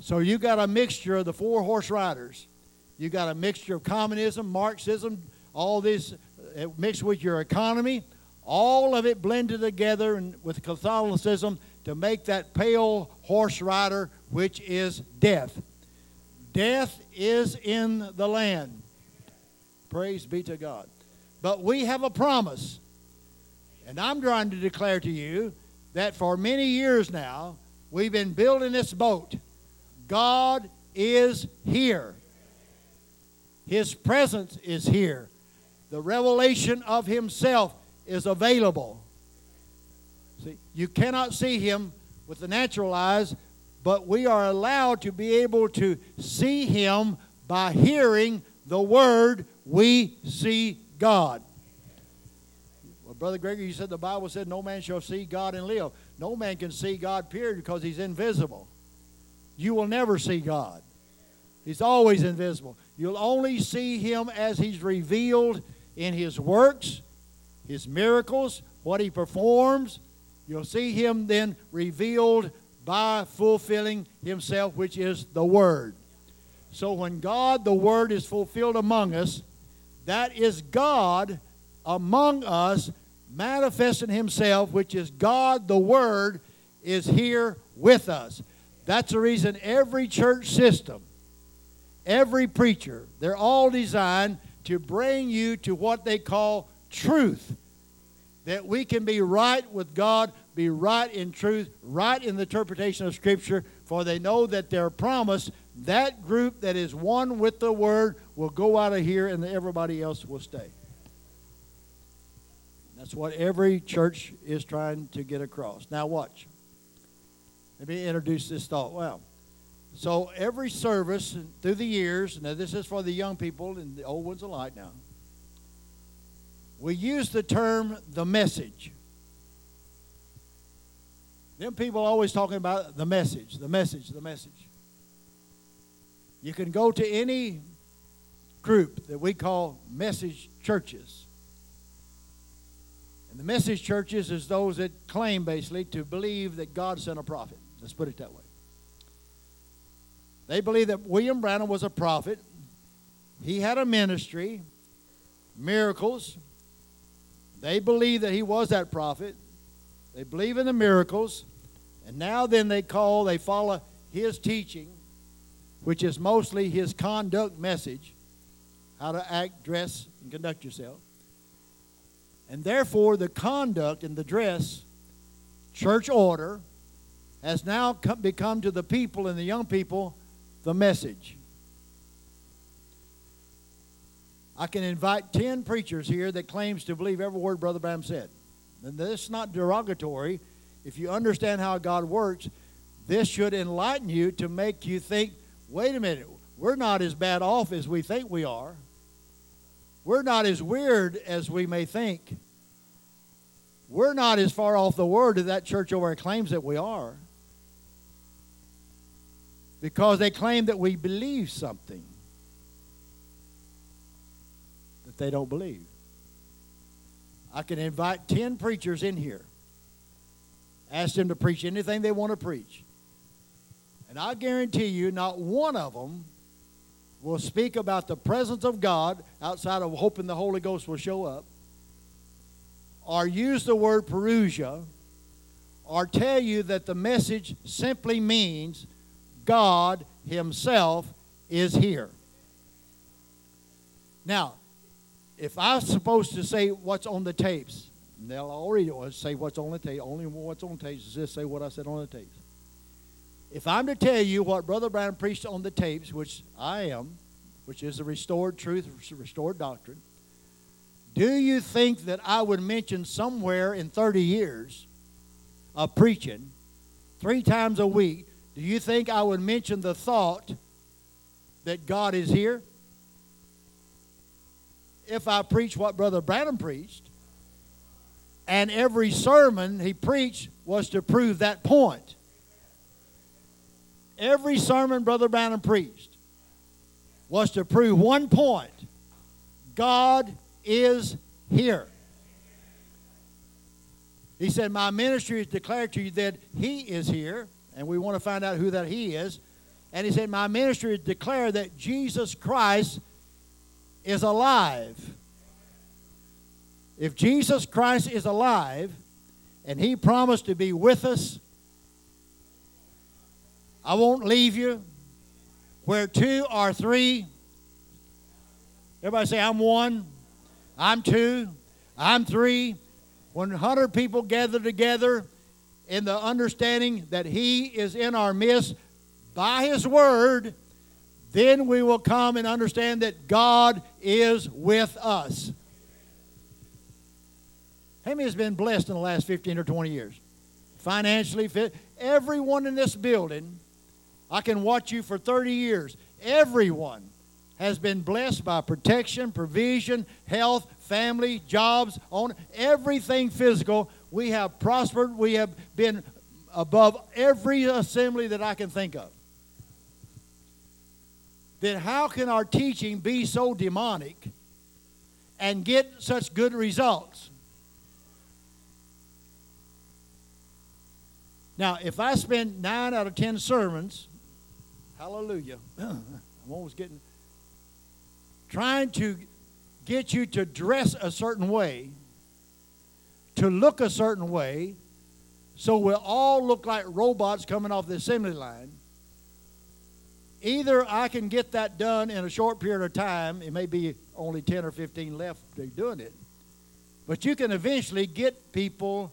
So you got a mixture of the four horse riders. You got a mixture of communism, Marxism, all this uh, mixed with your economy, all of it blended together and with Catholicism to make that pale horse rider, which is death. Death is in the land. Praise be to God. But we have a promise. And I'm trying to declare to you that for many years now, we've been building this boat. God is here. His presence is here. The revelation of Himself is available. See, you cannot see Him with the natural eyes, but we are allowed to be able to see Him by hearing the Word. We see God. Well, Brother Grigory, you said the Bible said no man shall see God and live. No man can see God, period, because He's invisible you will never see God. He's always invisible. You'll only see Him as He's revealed in His works, His miracles, what He performs. You'll see Him then revealed by fulfilling Himself, which is the Word. So when God, the Word, is fulfilled among us, that is God among us manifesting Himself, which is God, the Word, is here with us. That's the reason every church system, every preacher, they're all designed to bring you to what they call truth. That we can be right with God, be right in truth, right in the interpretation of Scripture, for they know that their promise, that group that is one with the Word will go out of here and everybody else will stay. That's what every church is trying to get across. Now, watch. Let me introduce this thought. Well, so every service through the years, now this is for the young people and the old ones alike now, we use the term the message. Them people always talking about the message, the message, the message. You can go to any group that we call message churches. And the message churches is those that claim basically to believe that God sent a prophet. Let's put it that way. They believe that William Branham was a prophet. He had a ministry. miracles. They believe that he was that prophet. They believe in the miracles. And now then they call, they follow his teaching, which is mostly his conduct message how to act, dress, and conduct yourself. And therefore, the conduct and the dress, church order, has now become to the people and the young people the message. I can invite 10 preachers here that claims to believe every word Brother Branham said. And this is not derogatory. If you understand how God works, this should enlighten you to make you think, wait a minute, we're not as bad off as we think we are. We're not as weird as we may think. We're not as far off the word as that church over claims that we are. Because they claim that we believe something that they don't believe. I can invite 10 preachers in here, ask them to preach anything they want to preach. And I guarantee you, not one of them will speak about the presence of God outside of hoping the Holy Ghost will show up, or use the word parousia, or tell you that the message simply means God Himself is here. Now, if I'm supposed to say what's on the tapes, they'll already say what's on the tape. Only what's on the tapes is just say what I said on the tapes. If I'm to tell you what Brother Branham preached on the tapes, which I am, which is the restored truth, restored doctrine, do you think that I would mention somewhere in 30 years of preaching, three times a week, do you think I would mention the thought that God is here? if I preach what Brother Branham preached. And every sermon he preached was to prove that point. Every sermon Brother Branham preached was to prove one point God is here. He said, My ministry is declared to you that He is here, and we want to find out who that He is. And he said, My ministry is declared that Jesus Christ is alive. If Jesus Christ is alive and he promised to be with us, I won't leave you. Where two or three, everybody say, I'm one, I'm two, I'm three. When 100 people gather together in the understanding that He is in our midst by His Word then we will come and understand that God is with us. How many has been blessed in the last 15 or 20 years? Financially, fit. Everyone in this building, I can watch you for 30 years. Everyone has been blessed by protection, provision, health, family, jobs, on everything physical. We have prospered. We have been above every assembly that I can think of then how can our teaching be so demonic and get such good results? Now, if I spend nine out of ten sermons, hallelujah, [CLEARS THROAT] I'm always getting, trying to get you to dress a certain way, to look a certain way, so we'll all look like robots coming off the assembly line either I can get that done in a short period of time, it may be only 10 or 15 left doing it, but you can eventually get people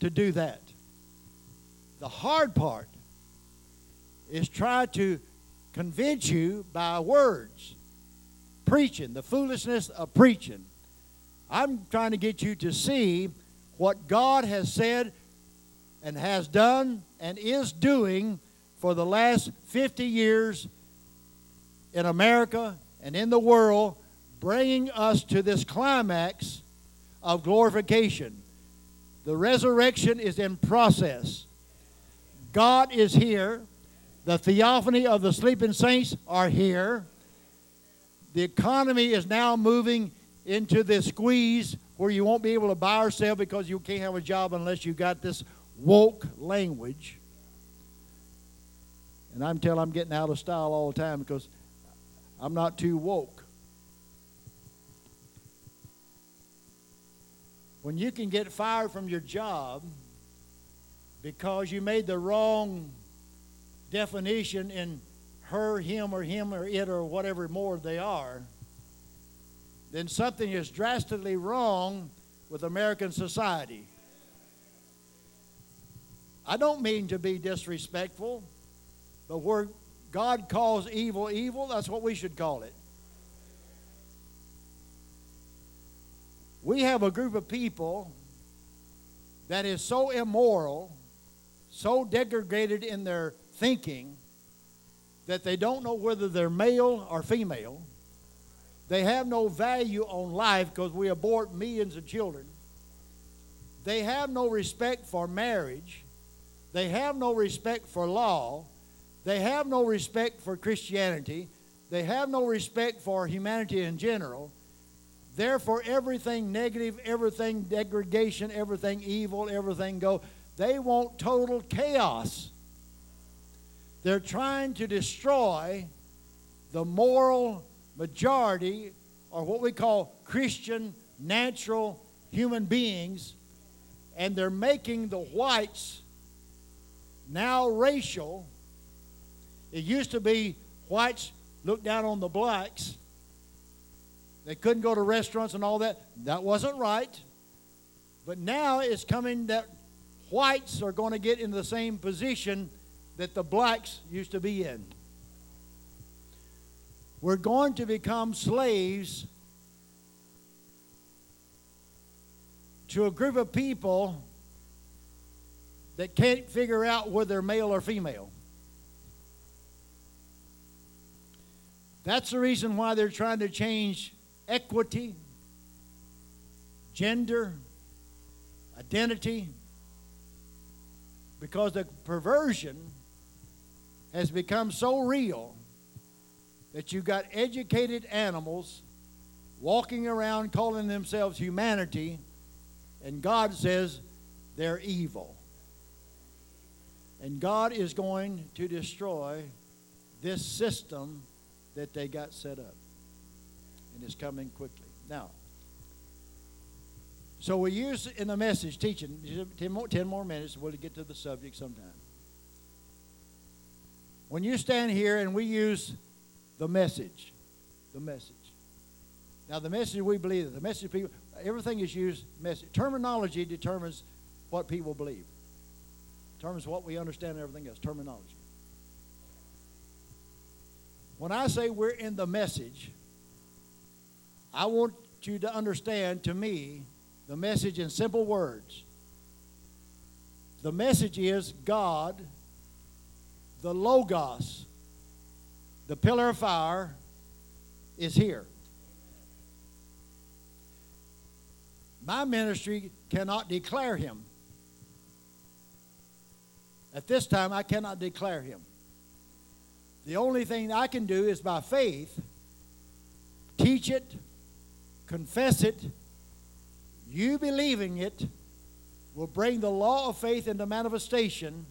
to do that. The hard part is try to convince you by words, preaching, the foolishness of preaching. I'm trying to get you to see what God has said and has done and is doing for the last 50 years in America and in the world, bringing us to this climax of glorification. The resurrection is in process. God is here. The theophany of the sleeping saints are here. The economy is now moving into this squeeze where you won't be able to buy or sell because you can't have a job unless you got this woke language. And I'm telling I'm getting out of style all the time because I'm not too woke. when you can get fired from your job because you made the wrong definition in her, him, or him, or it, or whatever more they are, then something is drastically wrong with American society. I don't mean to be disrespectful, but where God calls evil evil, that's what we should call it. We have a group of people that is so immoral, so degraded in their thinking, that they don't know whether they're male or female. They have no value on life because we abort millions of children. They have no respect for marriage. They have no respect for law. They have no respect for Christianity. They have no respect for humanity in general. Therefore, everything negative, everything degradation, everything evil, everything go. They want total chaos. They're trying to destroy the moral majority, are what we call Christian, natural human beings, and they're making the whites now racial. It used to be whites looked down on the blacks. They couldn't go to restaurants and all that. That wasn't right. But now it's coming that whites are going to get in the same position that the blacks used to be in. We're going to become slaves to a group of people that can't figure out whether they're male or female. That's the reason why they're trying to change equity, gender, identity, because the perversion has become so real that you've got educated animals walking around calling themselves humanity, and God says they're evil. And God is going to destroy this system that they got set up. And it's coming quickly. Now, so we use in the message teaching 10 more, 10 more minutes, we'll get to the subject sometime. When you stand here and we use the message, the message. Now, the message we believe, the message people, everything is used message. Terminology determines what people believe determines what we understand and everything else. Terminology. When I say we're in the message, I want you to understand to me the message in simple words. The message is God, the Logos, the pillar of fire, is here. My ministry cannot declare him. At this time, I cannot declare him. The only thing I can do is by faith teach it, confess it. You believing it will bring the law of faith into manifestation,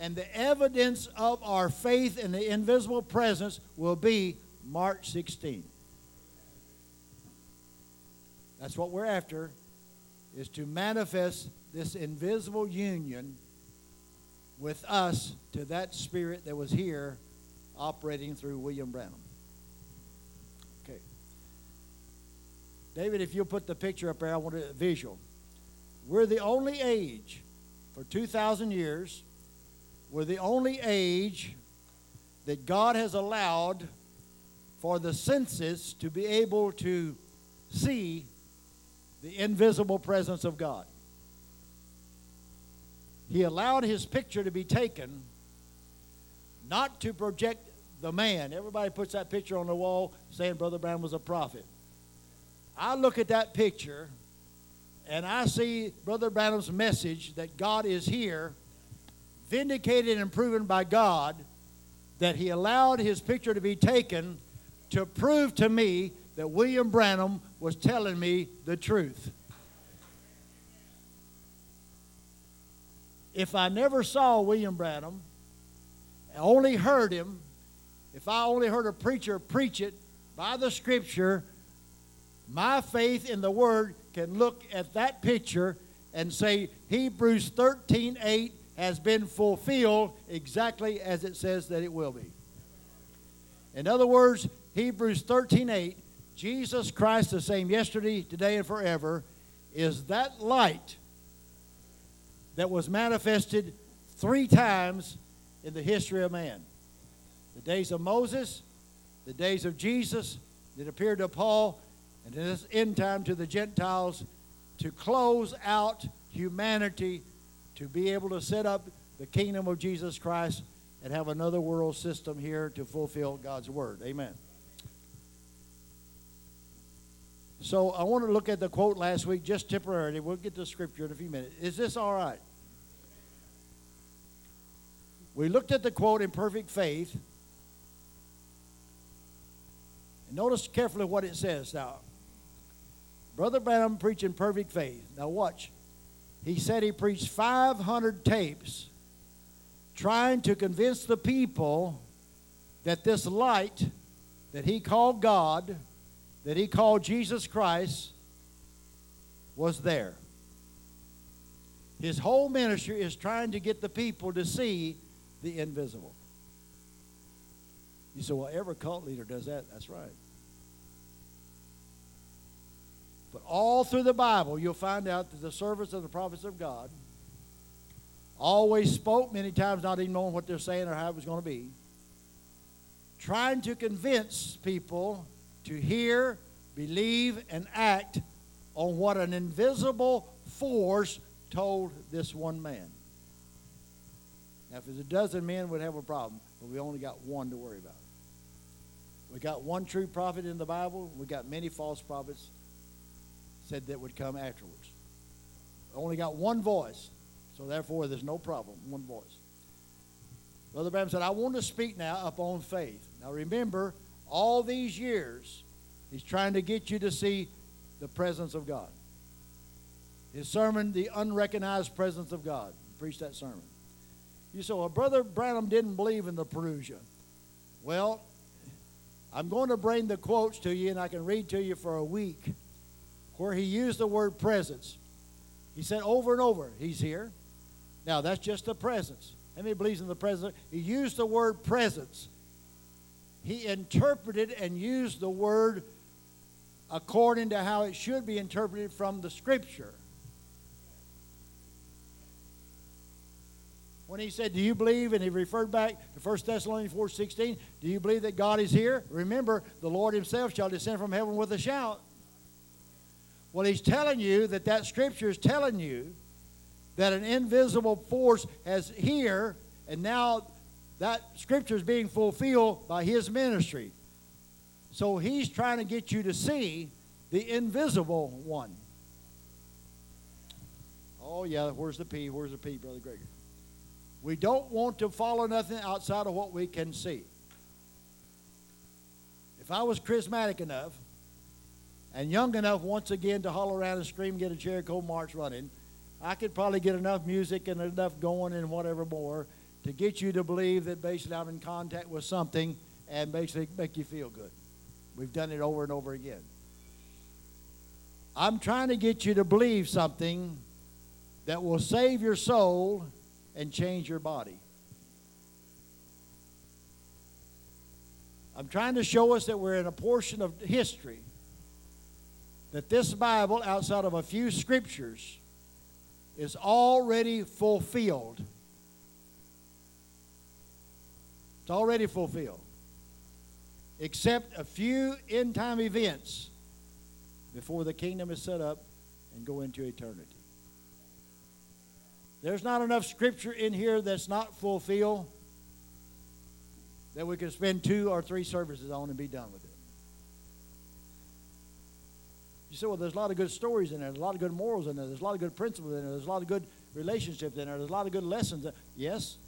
and the evidence of our faith in the invisible presence will be March 16. That's what we're after, is to manifest this invisible union with us to that spirit that was here operating through William Branham. Okay. David, if you'll put the picture up there, I want a visual. We're the only age for 2,000 years, we're the only age that God has allowed for the senses to be able to see the invisible presence of God he allowed his picture to be taken not to project the man. Everybody puts that picture on the wall saying Brother Branham was a prophet. I look at that picture and I see Brother Branham's message that God is here, vindicated and proven by God, that he allowed his picture to be taken to prove to me that William Branham was telling me the truth. if I never saw William Branham, only heard him, if I only heard a preacher preach it by the scripture, my faith in the Word can look at that picture and say Hebrews 13:8 has been fulfilled exactly as it says that it will be. In other words, Hebrews 13:8, Jesus Christ the same yesterday, today and forever is that light that was manifested 3 times in the history of man. The days of Moses, the days of Jesus, that appeared to Paul, and in this end time to the Gentiles to close out humanity to be able to set up the kingdom of Jesus Christ and have another world system here to fulfill God's word. Amen. So I want to look at the quote last week just temporarily. We'll get to scripture in a few minutes. Is this all right? We looked at the quote in perfect faith. And notice carefully what it says now. Brother Branham preaching perfect faith. Now watch. He said he preached 500 tapes trying to convince the people that this light that he called God, that he called Jesus Christ, was there. His whole ministry is trying to get the people to see the invisible. You say, well, every cult leader does that. That's right. But all through the Bible, you'll find out that the servants of the prophets of God always spoke, many times not even knowing what they're saying or how it was going to be, trying to convince people to hear, believe, and act on what an invisible force told this one man. Now, if it's a dozen men, we'd have a problem, but we only got one to worry about. We got one true prophet in the Bible. We got many false prophets said that would come afterwards. Only got one voice, so therefore there's no problem. One voice. Brother Branham said, I want to speak now upon faith. Now remember, all these years, he's trying to get you to see the presence of God. His sermon, The Unrecognized Presence of God. Preach that sermon. You say, well, Brother Branham didn't believe in the Parousia. Well, I'm going to bring the quotes to you, and I can read to you for a week where he used the word presence. He said over and over, He's here. Now, that's just the presence. How many believes in the presence? He used the word presence. He interpreted and used the word according to how it should be interpreted from the Scripture. When he said, Do you believe? And he referred back to 1 Thessalonians 4 16, Do you believe that God is here? Remember, the Lord Himself shall descend from heaven with a shout. Well, he's telling you that that scripture is telling you that an invisible force has here, and now that scripture is being fulfilled by his ministry. So he's trying to get you to see the invisible one. Oh, yeah, where's the P? Where's the P, Brother Grigory? We don't want to follow nothing outside of what we can see. If I was charismatic enough, and young enough once again to holler around and scream, get a Jericho march running, I could probably get enough music and enough going and whatever more to get you to believe that basically I'm in contact with something and basically make you feel good. We've done it over and over again. I'm trying to get you to believe something that will save your soul and change your body. I'm trying to show us that we're in a portion of history that this Bible, outside of a few scriptures, is already fulfilled. It's already fulfilled. Except a few end time events before the kingdom is set up and go into eternity. There's not enough scripture in here that's not fulfilled that we can spend two or three services on and be done with it. You say, well, there's a lot of good stories in there. There's a lot of good morals in there. There's a lot of good principles in there. There's a lot of good relationships in there. There's a lot of good lessons. Yes.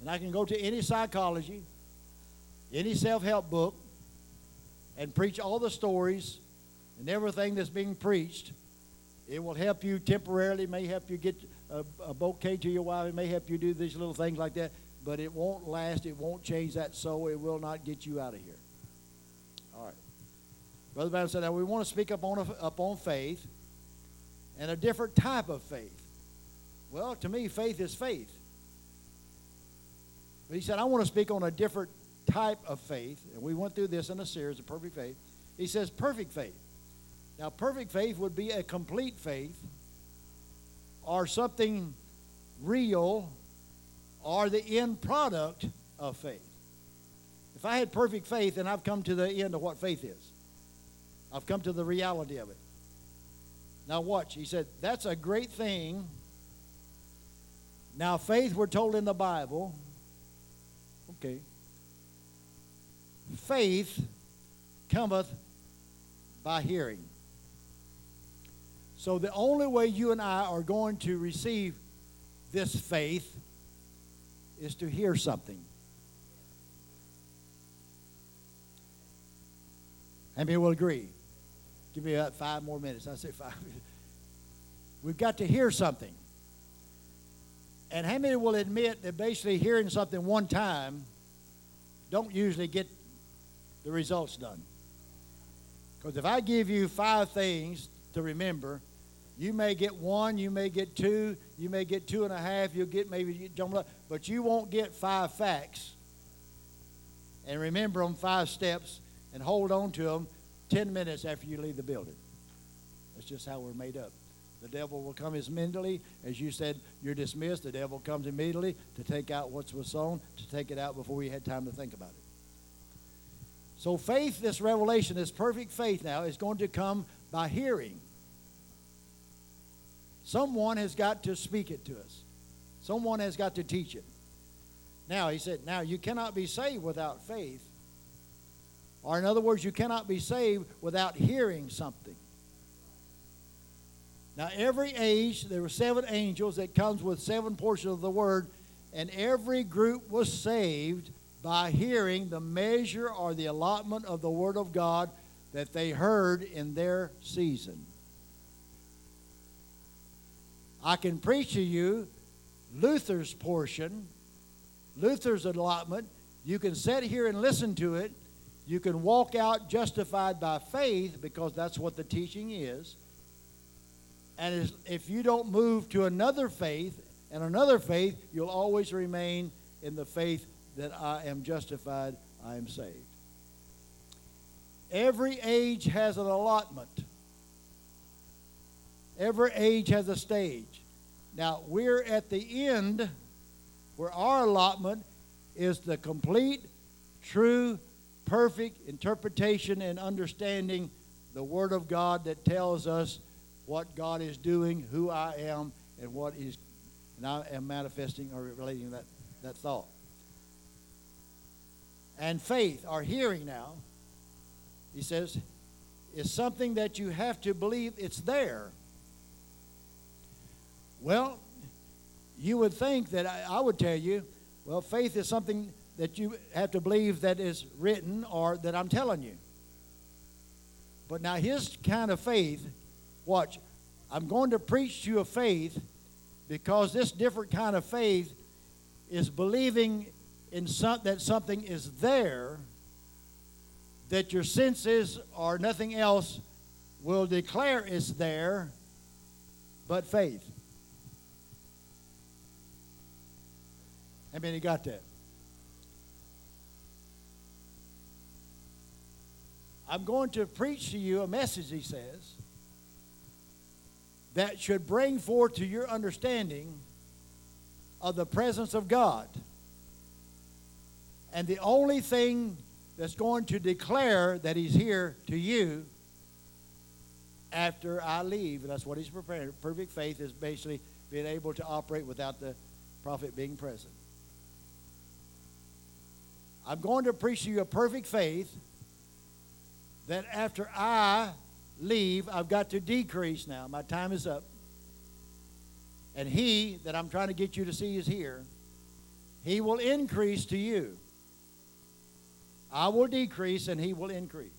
And I can go to any psychology, any self help book, and preach all the stories and everything that's being preached. It will help you temporarily, may help you get a, a bouquet to your wife, it may help you do these little things like that, but it won't last, it won't change that soul, it will not get you out of here. All right. Brother Branham said, now we want to speak upon, upon faith and a different type of faith. Well, to me, faith is faith. But he said, I want to speak on a different type of faith. And we went through this in a series of perfect faith. He says, perfect faith. Now, perfect faith would be a complete faith or something real or the end product of faith. If I had perfect faith, then I've come to the end of what faith is. I've come to the reality of it. Now, watch. He said, That's a great thing. Now, faith, we're told in the Bible, okay, faith cometh by hearing. So, the only way you and I are going to receive this faith is to hear something. How many will agree? Give me about five more minutes. I say five. We've got to hear something. And how many will admit that basically hearing something one time don't usually get the results done? Because if I give you five things to remember, you may get one, you may get two, you may get two and a half, you'll get maybe, but you won't get five facts and remember them five steps and hold on to them 10 minutes after you leave the building. That's just how we're made up. The devil will come as mentally, as you said, you're dismissed. The devil comes immediately to take out what's was sown, to take it out before you had time to think about it. So, faith, this revelation, this perfect faith now, is going to come by hearing. Someone has got to speak it to us, someone has got to teach it. Now, he said, now you cannot be saved without faith. Or, in other words, you cannot be saved without hearing something. Now, every age, there were seven angels that comes with seven portions of the word, and every group was saved by hearing the measure or the allotment of the word of God that they heard in their season. I can preach to you Luther's portion, Luther's allotment. You can sit here and listen to it. You can walk out justified by faith because that's what the teaching is. And if you don't move to another faith and another faith, you'll always remain in the faith that I am justified, I am saved. Every age has an allotment. Every age has a stage. Now, we're at the end where our allotment is the complete, true, perfect interpretation and understanding the Word of God that tells us what God is doing, who I am, and what is, and I am manifesting or relating that, that thought. And faith, our hearing now, he says, is something that you have to believe it's there. Well, you would think that I, I would tell you, well, faith is something that you have to believe that is written or that I'm telling you. But now, his kind of faith, watch, I'm going to preach to you a faith because this different kind of faith is believing in some, that something is there that your senses or nothing else will declare is there but faith. I mean, you got that? I'm going to preach to you a message, he says, that should bring forth to your understanding of the presence of God. And the only thing that's going to declare that he's here to you after I leave, and that's what he's preparing. Perfect faith is basically being able to operate without the prophet being present. I'm going to preach to you a perfect faith that after I leave, I've got to decrease now. My time is up. And he that I'm trying to get you to see is here. He will increase to you. I will decrease and he will increase.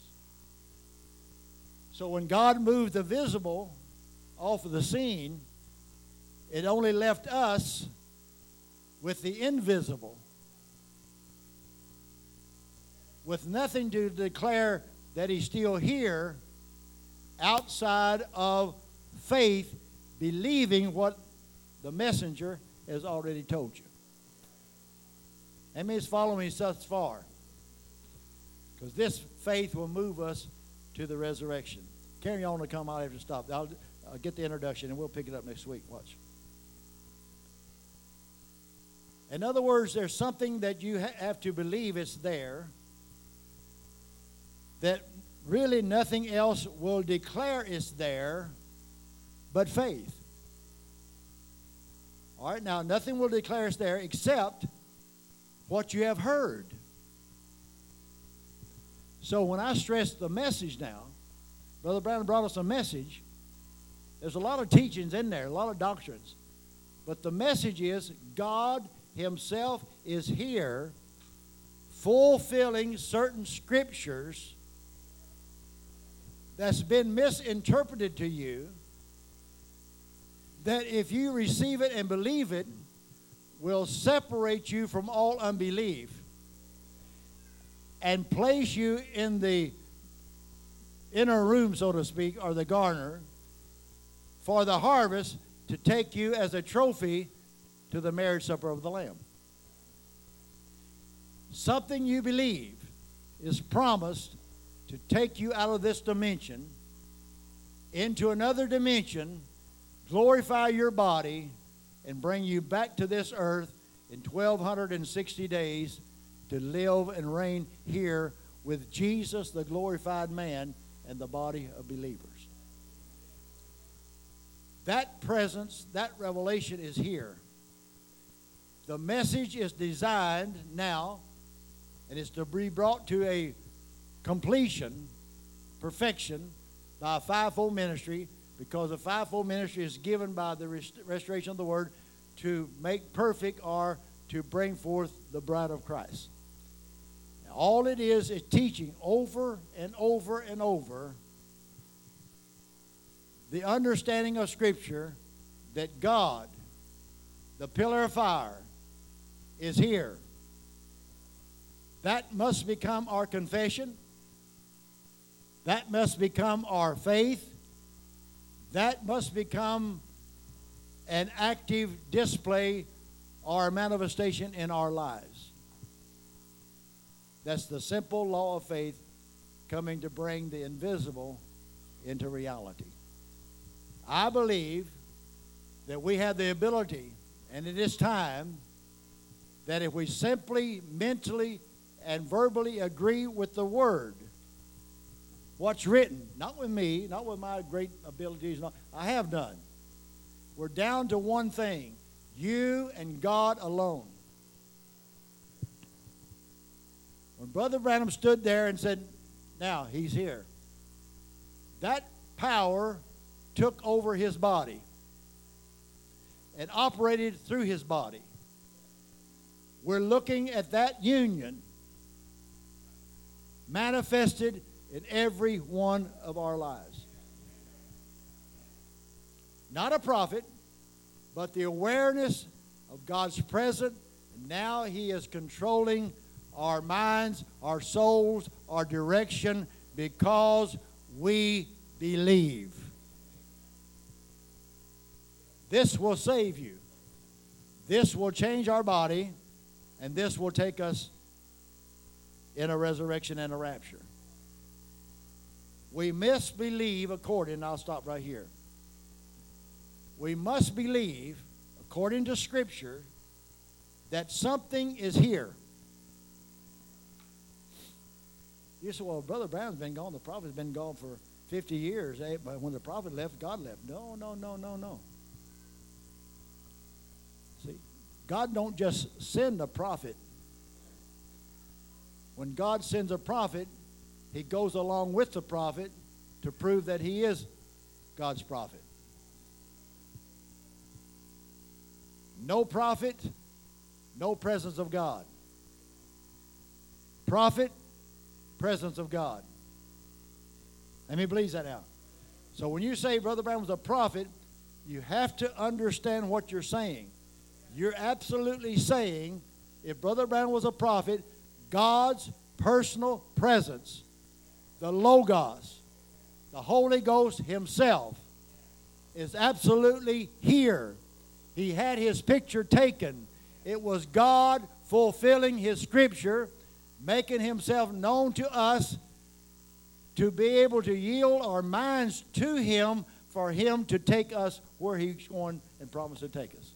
So when God moved the visible off of the scene, it only left us with the invisible, with nothing to declare that he's still here outside of faith, believing what the messenger has already told you. That means following me thus far. Because this faith will move us to the resurrection. Carry on to come, have to stop. I'll, I'll get the introduction and we'll pick it up next week. Watch. In other words, there's something that you ha- have to believe is there that really nothing else will declare is there but faith. All right, now nothing will declare it's there except what you have heard. So when I stress the message now, Brother Branham brought us a message. There's a lot of teachings in there, a lot of doctrines. But the message is God Himself is here fulfilling certain scriptures that's been misinterpreted to you that if you receive it and believe it will separate you from all unbelief and place you in the inner room, so to speak, or the garner for the harvest to take you as a trophy to the marriage supper of the Lamb. Something you believe is promised to take you out of this dimension into another dimension, glorify your body, and bring you back to this earth in 1260 days to live and reign here with Jesus, the glorified man, and the body of believers. That presence, that revelation is here. The message is designed now and is to be brought to a completion, perfection, by a fivefold ministry because the fivefold ministry is given by the rest- restoration of the word to make perfect or to bring forth the bride of Christ. Now, all it is is teaching over and over and over the understanding of Scripture that God, the pillar of fire, is here. That must become our confession. That must become our faith. That must become an active display or manifestation in our lives. That's the simple law of faith coming to bring the invisible into reality. I believe that we have the ability, and it is time that if we simply mentally and verbally agree with the word, what's written, not with me, not with my great abilities, not, I have none. We're down to one thing you and God alone. When Brother Branham stood there and said, Now he's here, that power took over his body and operated through his body. We're looking at that union manifested in every one of our lives. Not a prophet, but the awareness of God's presence. And now He is controlling our minds, our souls, our direction because we believe. This will save you. This will change our body, and this will take us in a resurrection and a rapture. We must believe according, I'll stop right here. We must believe, according to Scripture, that something is here. You say, well, Brother Branham's been gone, the prophet's been gone for 50 years. Eh? But when the prophet left, God left. No, no, no, no, no. See, God don't just send a prophet. When God sends a prophet, he goes along with the prophet to prove that he is God's prophet. No prophet, no presence of God. Prophet, presence of God. Let me believe that out. So when you say Brother Branham was a prophet, you have to understand what you're saying. You're absolutely saying if Brother Branham was a prophet, God's personal presence the Logos, the Holy Ghost Himself, is absolutely here. He had His picture taken. It was God fulfilling His scripture, making Himself known to us to be able to yield our minds to Him for Him to take us where He's going and promised to take us.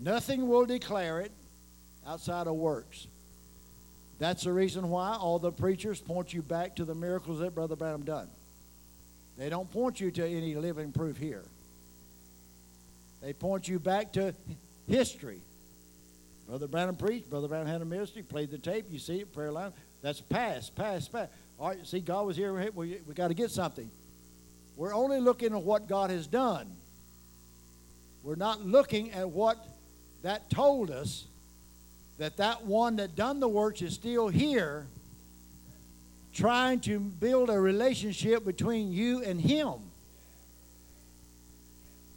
Nothing will declare it outside of works. That's the reason why all the preachers point you back to the miracles that Brother Branham done. They don't point you to any living proof here. They point you back to history. Brother Branham preached, Brother Branham had a ministry, played the tape, you see it, prayer line. That's past, past, past. All right, see, God was here, we, we got to get something. We're only looking at what God has done. We're not looking at what that told us that that one that done the works is still here trying to build a relationship between you and him.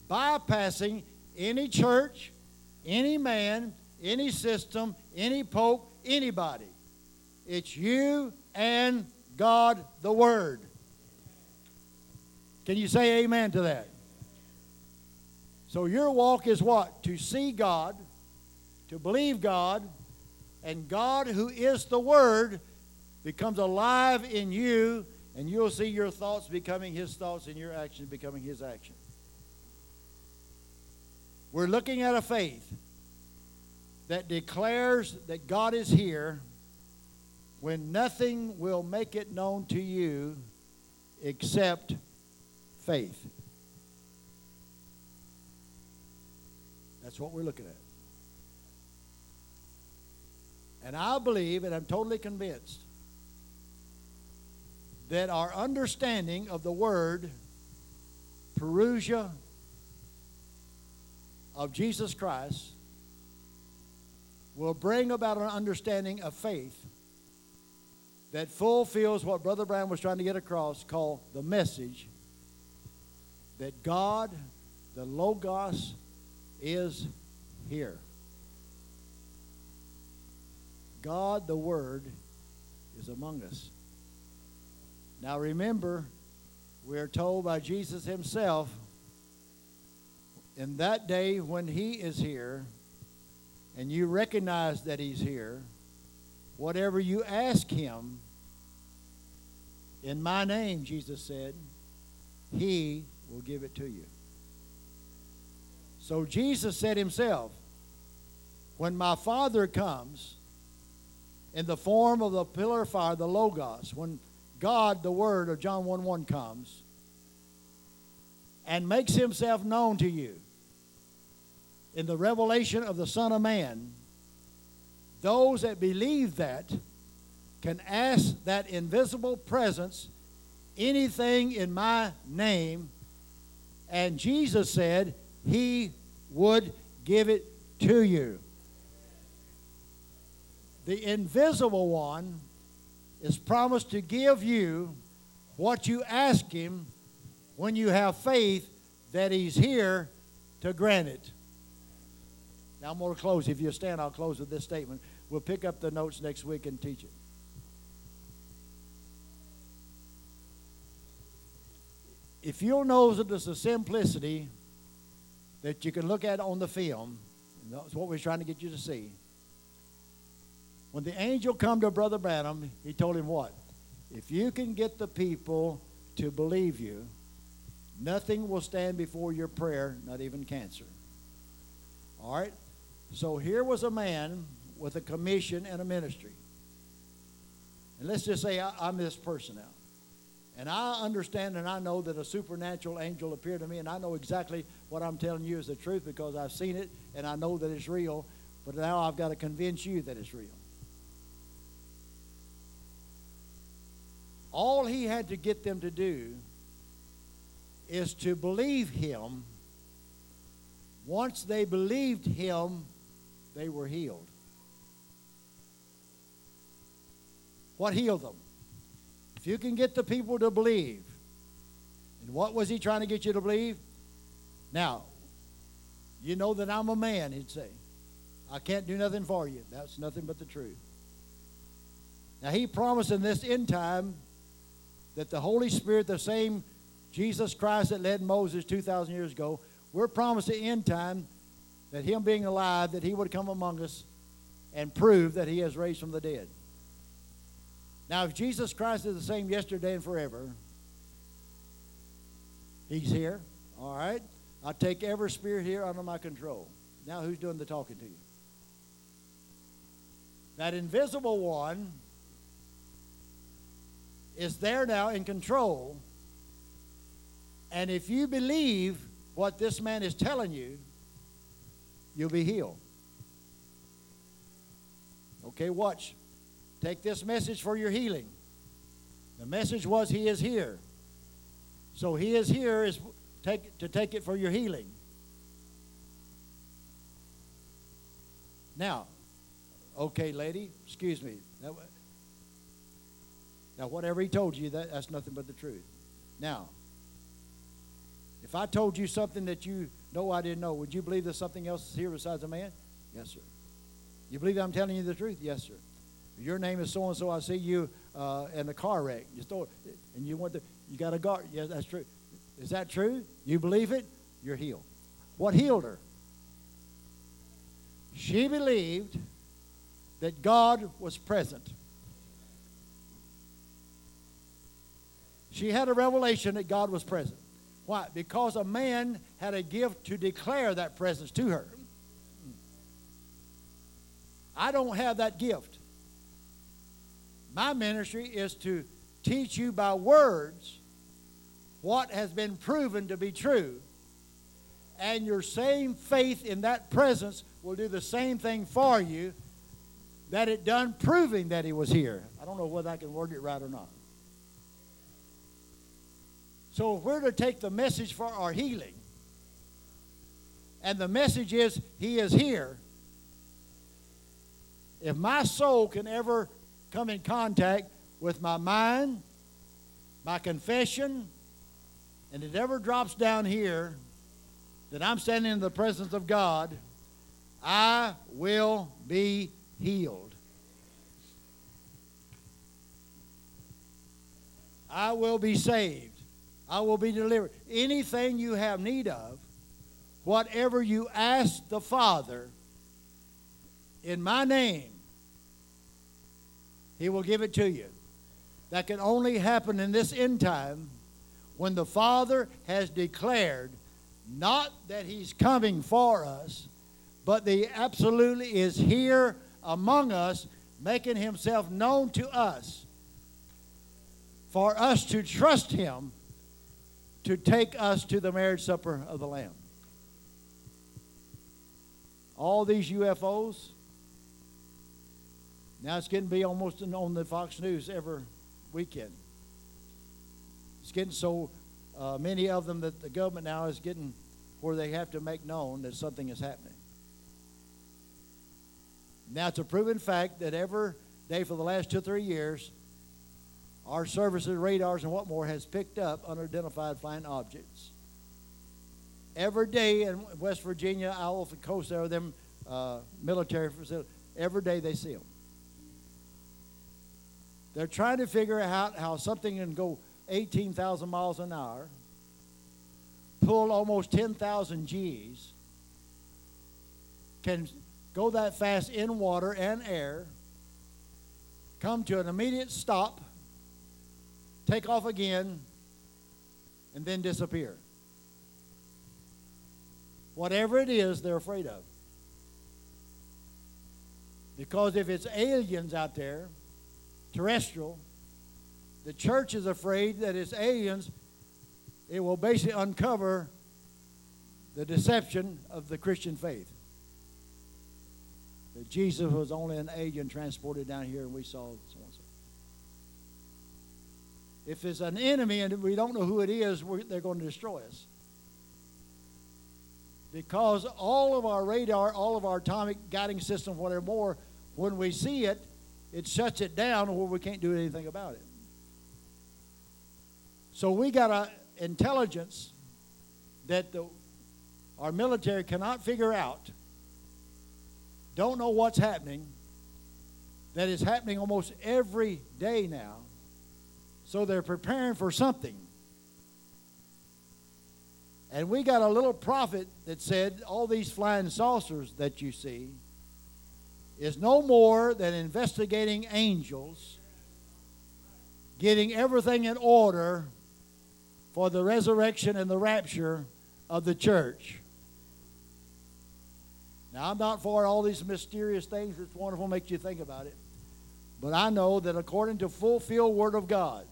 Bypassing any church any man any system any pope anybody. It's you and god the word. Can you say amen to that? So your walk is what? To see god to believe God, and God, who is the Word, becomes alive in you, and you'll see your thoughts becoming His thoughts and your actions becoming His action. We're looking at a faith that declares that God is here when nothing will make it known to you except faith. That's what we're looking at. And I believe, and I'm totally convinced, that our understanding of the word Parousia of Jesus Christ will bring about an understanding of faith that fulfills what Brother Branham was trying to get across, called the message that God, the Logos, is here. God the Word is among us. Now remember, we are told by Jesus himself in that day when he is here and you recognize that he's here, whatever you ask him in my name, Jesus said, he will give it to you. So Jesus said himself, when my Father comes, in the form of the pillar of fire, the Logos, when God, the Word of John 1 1 comes and makes himself known to you in the revelation of the Son of Man, those that believe that can ask that invisible presence anything in my name. And Jesus said he would give it to you. The invisible one is promised to give you what you ask him when you have faith that he's here to grant it. Now I'm going to close. If you stand, I'll close with this statement. We'll pick up the notes next week and teach it. If you'll there's a simplicity that you can look at on the film, that's what we're trying to get you to see. When the angel come to Brother Branham, he told him what? If you can get the people to believe you, nothing will stand before your prayer, not even cancer. All right? So here was a man with a commission and a ministry. And let's just say I, am this person now. And I understand and I know that a supernatural angel appeared to me, and I know exactly what I'm telling you is the truth because I've seen it and I know that it's real. But now I've got to convince you that it's real. All he had to get them to do is to believe him. Once they believed him, they were healed. What healed them? If you can get the people to believe, and what was he trying to get you to believe? Now, you know that I'm a man, he'd say. I can't do nothing for you. That's nothing but the truth. Now, he promised in this end time that the Holy Spirit, the same Jesus Christ that led Moses 2,000 years ago, we're promised the end time that him being alive, that he would come among us and prove that he has raised from the dead. Now, if Jesus Christ is the same yesterday and forever, he's here, all right? I take every spirit here under my control. Now, who's doing the talking to you? That invisible one is there now in control. And if you believe what this man is telling you, you'll be healed. Okay, watch. Take this message for your healing. The message was He is here. So He is here is take, to take it for your healing. Now, okay, lady, excuse me. Now, whatever he told you, that, that's nothing but the truth. Now, if I told you something that you know I didn't know, would you believe there's something else here besides a man? Yes, sir. You believe I'm telling you the truth? Yes, sir. Your name is so and so. I see you uh, in a car wreck. You stole, and you went to, you got a guard. Yes, that's true. Is that true? You believe it? You're healed. What healed her? She believed that God was present. She had a revelation that God was present. Why? Because a man had a gift to declare that presence to her. I don't have that gift. My ministry is to teach you by words what has been proven to be true. And your same faith in that presence will do the same thing for you that it done proving that he was here. I don't know whether I can word it right or not. So if we're to take the message for our healing, and the message is he is here, if my soul can ever come in contact with my mind, my confession, and it ever drops down here that I'm standing in the presence of God, I will be healed. I will be saved. I will be delivered. Anything you have need of, whatever you ask the Father in my name, He will give it to you. That can only happen in this end time when the Father has declared not that He's coming for us, but that He absolutely is here among us, making Himself known to us for us to trust Him to take us to the marriage supper of the Lamb. All these UFOs, now it's getting to be almost on the Fox News every weekend. It's getting so uh, many of them that the government now is getting where they have to make known that something is happening. Now, it's a proven fact that every day for the last two or three years, our services, radars, and what more has picked up unidentified flying objects. Every day in West Virginia, off the coast there, them uh, military facilities, every day they see them. They're trying to figure out how something can go 18,000 miles an hour, pull almost 10,000 G's, can go that fast in water and air, come to an immediate stop take off again, and then disappear. Whatever it is, they're afraid of. Because if it's aliens out there, terrestrial, the church is afraid that it's aliens, it will basically uncover the deception of the Christian faith. That Jesus was only an alien transported down here and we saw so and so. If it's an enemy and we don't know who it is, they're going to destroy us. Because all of our radar, all of our atomic guiding system, whatever more, when we see it, it shuts it down where we can't do anything about it. So we got an intelligence that the, our military cannot figure out, don't know what's happening, that is happening almost every day now. So they're preparing for something. And we got a little prophet that said all these flying saucers that you see is no more than investigating angels getting everything in order for the resurrection and the rapture of the church. Now, I'm not for all these mysterious things. It's wonderful, makes you think about it. But I know that according to fulfilled Word of God,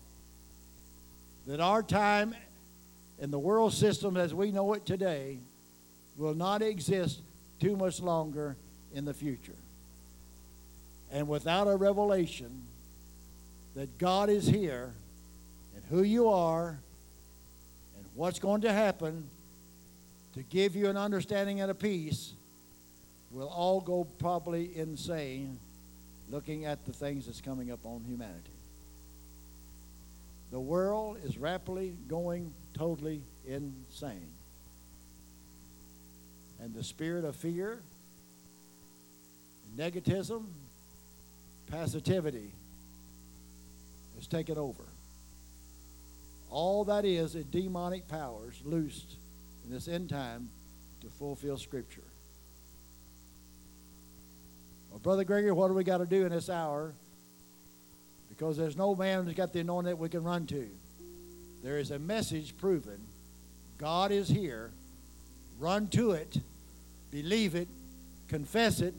that our time and the world system as we know it today will not exist too much longer in the future. And without a revelation that God is here and who you are and what's going to happen to give you an understanding and a peace, we'll all go probably insane looking at the things that's coming up on humanity. The world is rapidly going totally insane. And the spirit of fear, negativism, passivity has taken over. All that is is demonic powers loosed in this end time to fulfill Scripture. Well, Brother Grigory, what do we got to do in this hour? Because there's no man who's got the anointing that we can run to. There is a message proven. God is here. Run to it, believe it, confess it,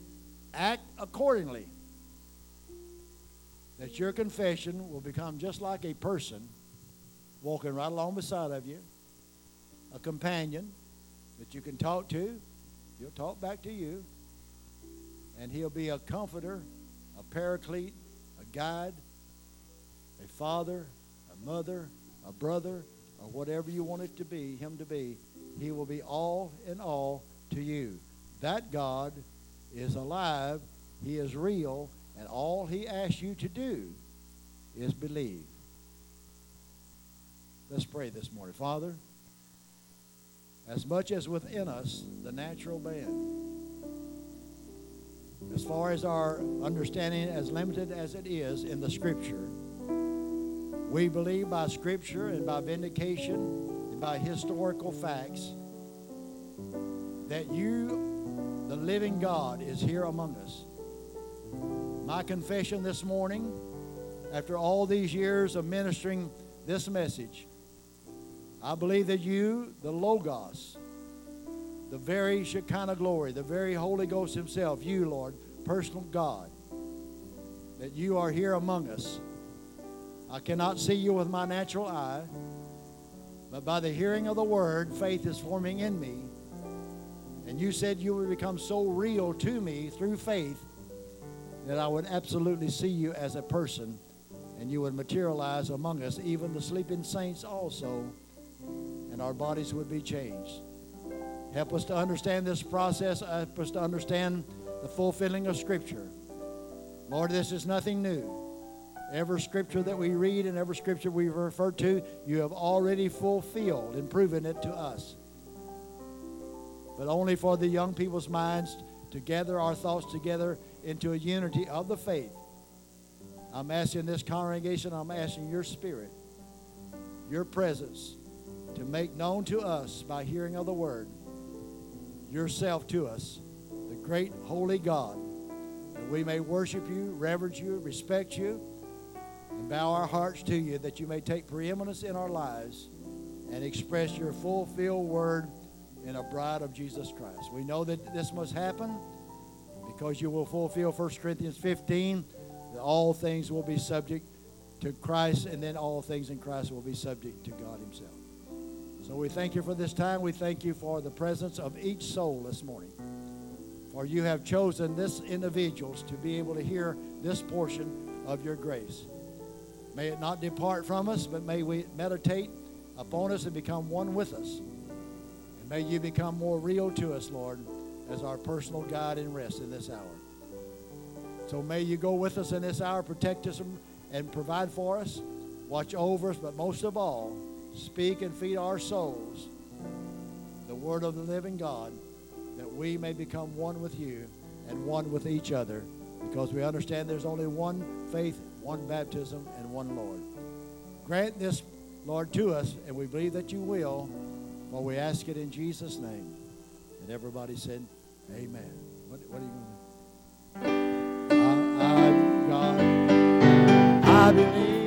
act accordingly. That your confession will become just like a person walking right along beside of you, a companion that you can talk to. He'll talk back to you. And he'll be a comforter, a paraclete, a guide, a father, a mother, a brother, or whatever you want it to be, him to be. He will be all in all to you. That God is alive, He is real, and all He asks you to do is believe. Let's pray this morning. Father, as much as within us, the natural man, as far as our understanding, as limited as it is in the Scripture, we believe by Scripture and by vindication and by historical facts that you, the living God, is here among us. My confession this morning, after all these years of ministering this message, I believe that you, the Logos, the very Shekinah glory, the very Holy Ghost Himself, you, Lord, personal God, that you are here among us I cannot see you with my natural eye, but by the hearing of the word, faith is forming in me. And you said you would become so real to me through faith that I would absolutely see you as a person and you would materialize among us, even the sleeping saints also, and our bodies would be changed. Help us to understand this process. Help us to understand the fulfilling of Scripture. Lord, this is nothing new. Every scripture that we read and every scripture we refer to, you have already fulfilled and proven it to us. But only for the young people's minds to gather our thoughts together into a unity of the faith. I'm asking this congregation, I'm asking your spirit, your presence, to make known to us by hearing of the word, yourself to us, the great holy God, that we may worship you, reverence you, respect you and bow our hearts to you that you may take preeminence in our lives and express your fulfilled word in a bride of Jesus Christ. We know that this must happen because you will fulfill 1 Corinthians 15 that all things will be subject to Christ and then all things in Christ will be subject to God himself. So we thank you for this time. We thank you for the presence of each soul this morning. For you have chosen this individuals to be able to hear this portion of your grace. May it not depart from us, but may we meditate upon us and become one with us. And may you become more real to us, Lord, as our personal guide and rest in this hour. So may you go with us in this hour, protect us and provide for us, watch over us, but most of all, speak and feed our souls the word of the living God, that we may become one with you and one with each other because we understand there's only one faith, one baptism, and one Lord. Grant this, Lord, to us, and we believe that you will, for we ask it in Jesus' name. And everybody said, Amen. What, what are you going to do? I, I, God, I believe.